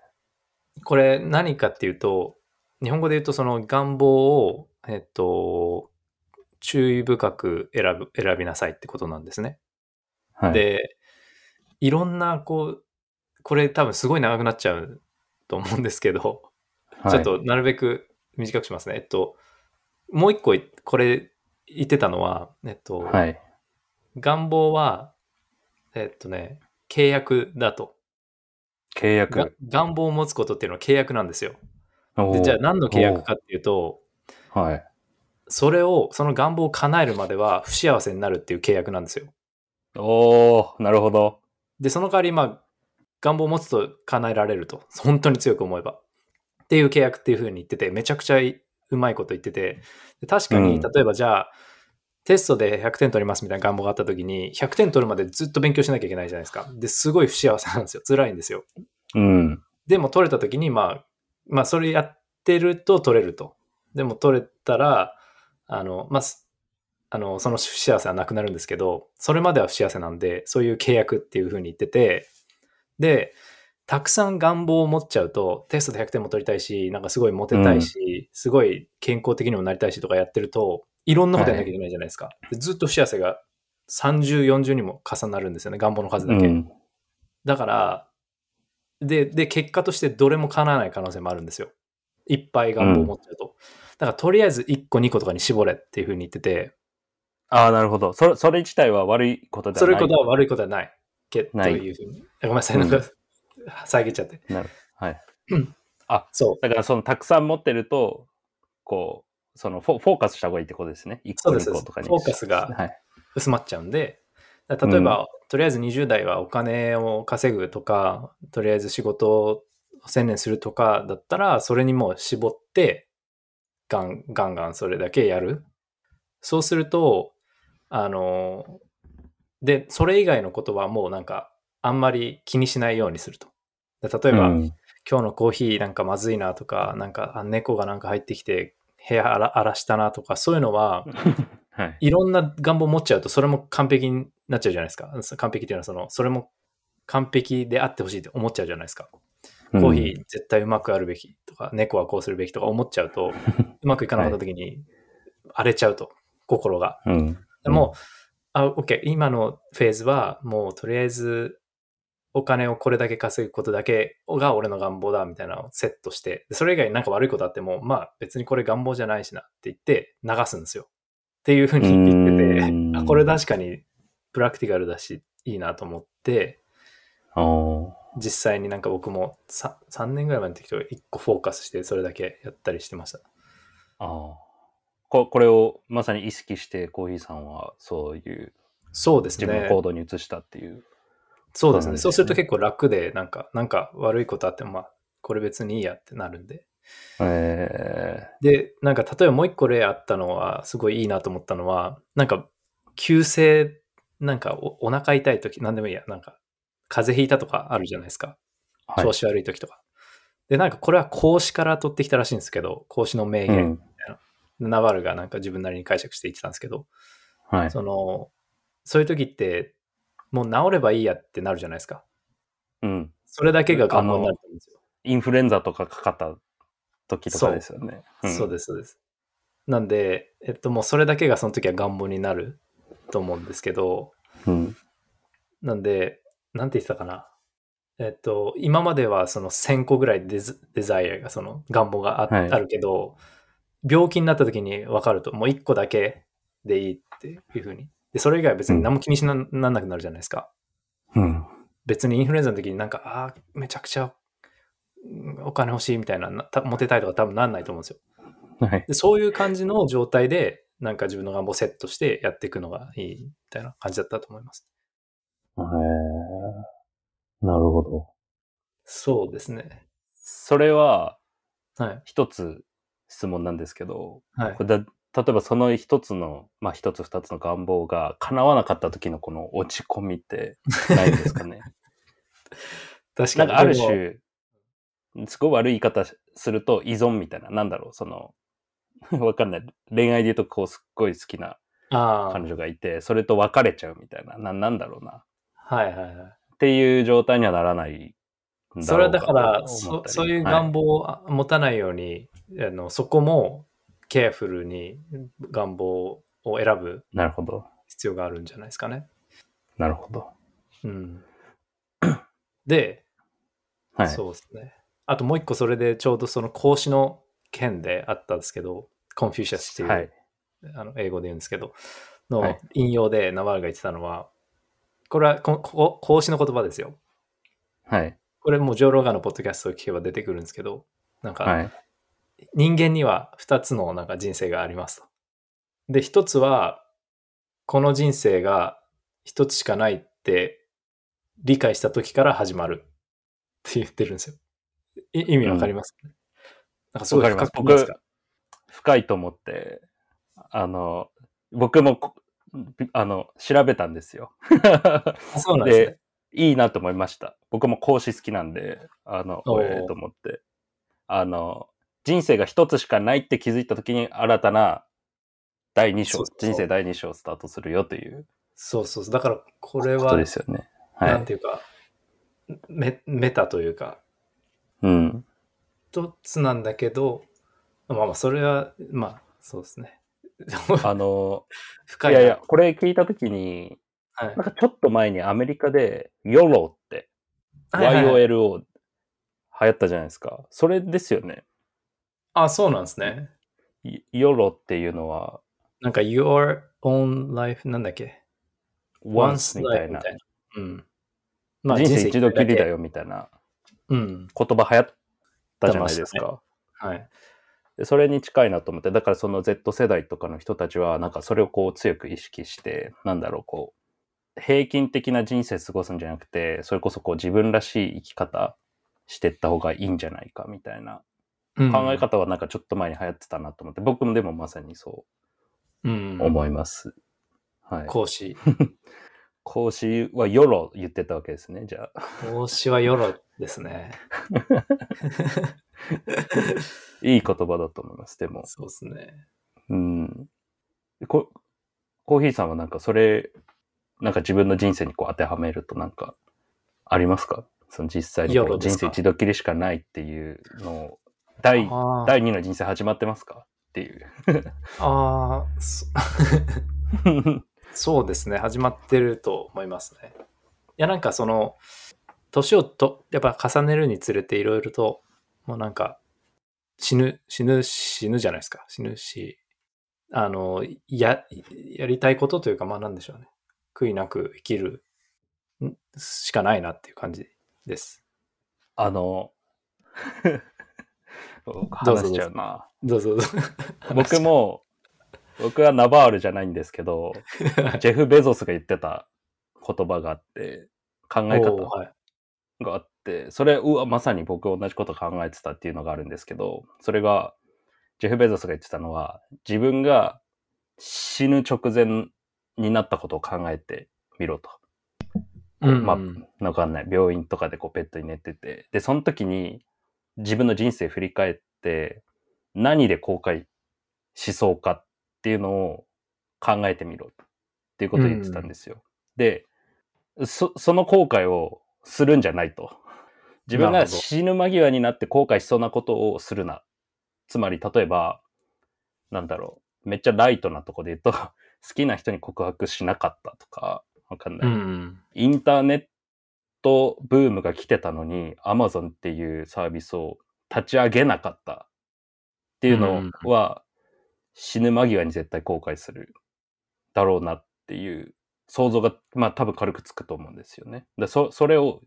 これ何かっていうと、日本語で言うとその願望を、えっと、注意深く選ぶ、選びなさいってことなんですね。はい。で、いろんな、こう、これ多分すごい長くなっちゃうと思うんですけど、はいちょっ、となるべく短くしますね。えっと、もう一個いこれ言ってたのは、えっと、はい。願望は、えっとね、契約だと。契が約。願望を持つことっていうのは契約なんですよ。でじゃあ何の契約かっていうと、はい。それを、その願望を叶えるまでは不幸せになるっていう契約なんですよ。おー、なるほど。で、その代わり、まあ、願望を持つと叶えられると。本当に強く思えば。っていう契約っていう風に言ってて、めちゃくちゃうまいこと言ってて、で確かに、うん例えばじゃあ、テストで100点取りますみたいな願望があった時に、100点取るまでずっと勉強しなきゃいけないじゃないですか。で、すごい不幸せなんですよ。辛いんですよ。うん。でも取れた時に、まあ、まあ、それやってると取れると。でも取れたら、あの、まあ、すあの、その不幸せはなくなるんですけど、それまでは不幸せなんで、そういう契約っていう風に言ってて、で、たくさん願望を持っちゃうと、テストで100点も取りたいし、なんかすごいモテたいし、すごい健康的にもなりたいしとかやってると、いろんなことやんなきゃいけないじゃないですか。でずっと不幸せが30、40にも重なるんですよね、願望の数だけ。うん。だから、で、で、結果としてどれも叶わない可能性もあるんですよ。いっぱい願望を持っちゃうと。だから、とりあえず1個2個とかに絞れっていうふうに言ってて、ああ、なるほど。それ、それ自体は悪いことではそない。れことは悪いことはない。けとないいうふうに。ごめんなさい、なんか、遮っちゃって。なるはい。そう。だから、その、たくさん持ってると、こう、そのフォ、フォーカスした方がいいってことですね。1個、そうです2個とかに。フォーカスがはい。薄まっちゃうんで、だから例えば、とりあえず20代はお金を稼ぐとか、とりあえず仕事を専念するとかだったら、それにもう絞って、ガンガンガンそれだけやる。そうすると、あの、で、それ以外のことはもうなんか、あんまり気にしないようにすると。で例えば、うん今日のコーヒーなんかまずいなとか、なんかあ猫がなんか入ってきて部屋荒らしたなとか、そういうのは、はい。いろんな願望持っちゃうと、それも完璧になっちゃうじゃないですか。完璧っていうのは、その、それも完璧であってほしいって思っちゃうじゃないですか。コーヒー絶対うまくあるべきとか、猫はこうするべきとか思っちゃうと、うまくいかなかった時に荒れちゃうと、心が。うん。でも、あ、OK、今のフェーズは、もうとりあえず、お金をこれだけ稼ぐことだけが俺の願望だみたいなのをセットして、でそれ以外になんか悪いことあっても、まあ別にこれ願望じゃないしなって言って流すんですよ。っていうふうに言ってて、うんあこれ確かにプラクティカルだし、いいなと思って、実際になんか僕も 3, 3年ぐらい前の時と1個フォーカスしてそれだけやったりしてました。あーここれをまさに意識してコーヒーさんはそういうそうです自分のね。行動に移したっていう。そうですね。そうすねそうすると結構楽で、なんか、なんか悪いことあっても、まあ、これ別にいいやってなるんで。えで、なんか例えばもう一個例あったのは、すごいいいなと思ったのは、なんか、急性、なんかおお腹痛い時、なんでもいいや、なんか、風邪ひいたとかあるじゃないですか。ー、はい調子悪い時とか。で、なんかこれは孔子から取ってきたらしいんですけど、孔子の名言、うんナバルがなんか自分なりに解釈して言ってたんですけど、はい。その、そういう時って、もう治ればいいやってなるじゃないですか。うん。それだけが願望になるんですよ。インフルエンザとかかかった時とかですよね。そうでです、そうです。なんで、えっと、もうそれだけがその時は願望になると思うんですけど、うん。なんで、なんて言ってたかな。えっと、今まではその1000個ぐらいデザイアが、その願望があ,、はいあるけど、病気になった時に分かると、もう1個だけでいいっていうふうに。で、それ以外は別に何も気にしな,、なんなくなるじゃないですか。うん。別にインフルエンザの時になんか、ああ、めちゃくちゃうんお金欲しいみたいな、なたモテたいとか多分なんないと思うんですよ。はい。でそういう感じの状態で、なんか自分の願望をセットしてやっていくのがいいみたいな感じだったと思います。へーなるほど。そうですね。それは、はい。一つ質問なんですけど、はいこ。れだ例えばその一つの、まあ一つ二つの願望が叶わなかった時のこの落ち込みってないんですかね？確かに。なんかある種、すごい悪い言い方すると依存みたいな、なんだろう、その、わかんない。恋愛で言うとこうすっごい好きな彼女がいて、それと別れちゃうみたいな、ななんだろうな。はいはいはい。っていう状態にはならないそれはだかとら、思そそういう願望を持たないように、あのそこもケアフルに願望を選ぶなるほど。必要があるんじゃないですかね。なるほど。うん。で、はい。そうですね。あともう一個それでちょうどその孔子の件であったんですけど、 Confucius っていう、はい。あの英語で言うんですけど、のはい引用で Naval が言ってたのは、これはここ孔子の言葉ですよ。はい。これもうジョー・ローガンのポッドキャストを聞けば出てくるんですけど、なんか、はい。人間には2つのなんか人生がありますと。で、1つは、この人生が1つしかないって理解した時から始まるって言ってるんですよ。い意味わかります、なんかすごい深くですか？深いと思って、あの、僕もこ、あの、調べたんですよ。あそうなんですね。いいなと思いました。僕も講師好きなんで、あの、ええと思って。あの、人生が一つしかないって気づいたときに新たな第二章人生第二章をスタートするよというそうそうそう。だからこれはで、すよね。はい。なんていうか、メメタというか、うん。一つなんだけど、まあまあ、それは、まあ、そうですね。あの、深いないやいや、これ聞いたときに、はいなんかちょっと前にアメリカで YOLO って、はいはいはい YOLO 流行ったじゃないですか。それですよね。あ、そうなんですね。い YOLO っていうのは、なんか your own life なんだっけ？Once みたいな。うん。まあ人生一度きりだよ。よみたいなうん。言葉流行ったじゃないですか。はい。でそれに近いなと思って、だからその Z 世代とかの人たちは、なんかそれをこう強く意識して、なんだろう、こう、平均的な人生過ごすんじゃなくて、それこそこう自分らしい生き方してった方がいいんじゃないかみたいなうん考え方はなんかちょっと前に流行ってたなと思って、僕もでもまさにそうんう思います。はい。講師。講師はヨロ言ってたわけですね、じゃあ。講師はヨロですね。いい言葉だと思います、でも。そうですね。うん。こコーヒーさんはなんかそれ、なんか自分の人生にこう当てはめるとなんかありますか？その実際に人生一度きりしかないっていうのを、第、第二の人生始まってますか？っていう。あー、そ そうですね。始まってると思いますね。いや、なんかその、年をと、やっぱ重ねるにつれていろいろと、もうなんか、死ぬ、死ぬ、死ぬじゃないですか。死ぬし、あの、や、やりたいことというか、まあなんでしょうね。悔いなく生きるんしかないなっていう感じです。あの、話しちゃうな。どうぞどうぞ。僕も、僕はナバールじゃないんですけど、ジェフ・ベゾスが言ってた言葉があって、考え方。があって、それ、うわ、まさに僕同じこと考えてたっていうのがあるんですけど、それが、ジェフ・ベゾスが言ってたのは、自分が死ぬ直前になったことを考えてみろと。うんまあ、わかんない。病院とかでこうベッドに寝てて。で、その時に自分の人生振り返って、何で後悔しそうかっていうのを考えてみろっていうことを言ってたんですよ。で、そ、その後悔をするんじゃないと。自分が死ぬ間際になって後悔しそうなことをするな。つまり、例えば、なんだろう、めっちゃライトなとこで言うと、好きな人に告白しなかったとか、わかんない。うん。インターネットブームが来てたのに、Amazon っていうサービスを立ち上げなかったっていうのは、死ぬ間際に絶対後悔するだろうなっていう想像が、まあ多分軽くつくと思うんですよね。でそそれを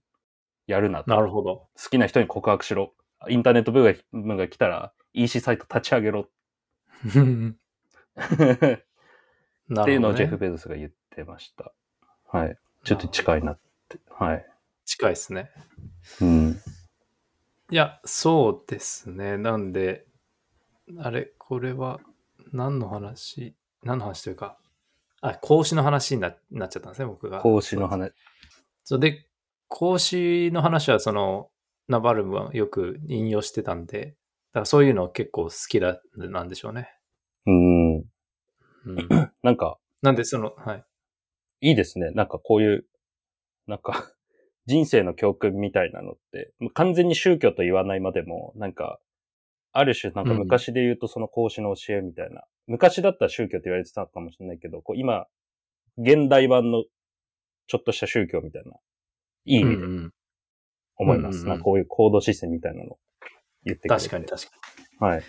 やるなと。なるほど。好きな人に告白しろ。インターネットブームが来たら EC サイト立ち上げろ ってないうのをジェフ・。ベゾスが言ってました。はい。ちょっと近いなって。はい。近いですね。うん。いや、そうですね。なんで、あれ、これは何の話何の話というか、あ、孔子の話にななっちゃったんですね、僕が。孔子の話。そうで、孔子の話はその、ナバルムはよく引用してたんで、だからそういうの結構好きだ、なんでしょうね。うん。うん、なんか、なんでその、はい。いいですね。なんかこういう、なんか、人生の教訓みたいなのって、完全に宗教と言わないまでも、なんか、ある種、なんか昔で言うとその孔子の教えみたいな、昔だったら宗教って言われてたかもしれないけど、こう今、現代版のちょっとした宗教みたいな、いい意味でうんうん思います。うんうんうんなんかこういう行動システムみたいなのを言ってくれて確かに確かに。はい。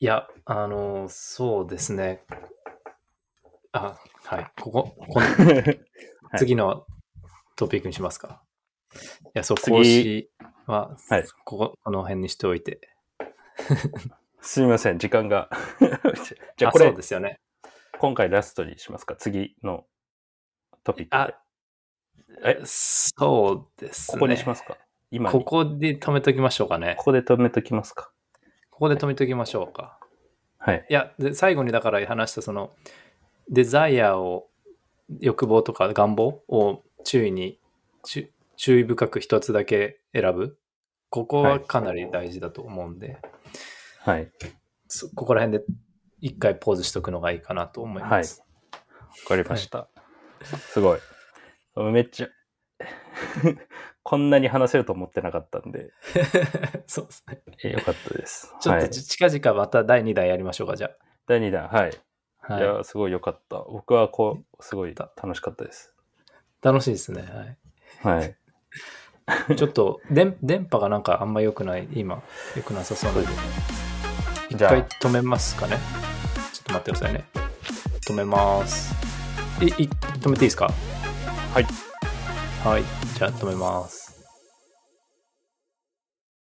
いや、あの、そうですね。あ、はい。ここ、この はい次のトピックにしますか。いや、そう、は、はいここ、この辺にしておいて。すみません、時間が。じゃああこれそう、ですよね。今回ラストにしますか？次のトピックで。あ、え？そうですね。ここにしますか？今にここで止めときましょうかね。ここで止めときますか？ここで止めときましょうか。はい。いや、で最後にだから話したその、デザイアを、欲望とか願望を注意に、注注意深く一つだけ選ぶ。ここはかなり大事だと思うんで、はい。そここら辺で一回ポーズしとくのがいいかなと思います。わかりました。すごい。めっちゃ、こんなに話せると思ってなかったんで、そうですね。えよかったです。ちょっと近々また第2弾やりましょうか、じゃ第2弾、はい。あ。い、はい、や、すごいよかった。僕はこう、すごい楽しかったです。楽しいですね。はい。はい。ちょっと電電波がなんかあんま良くない、今、良くなさそうなんで。一回止めますかね。ちょっと待ってくださいね。止めます。い、い、止めていいですか？はい。はい。じゃあ止めます。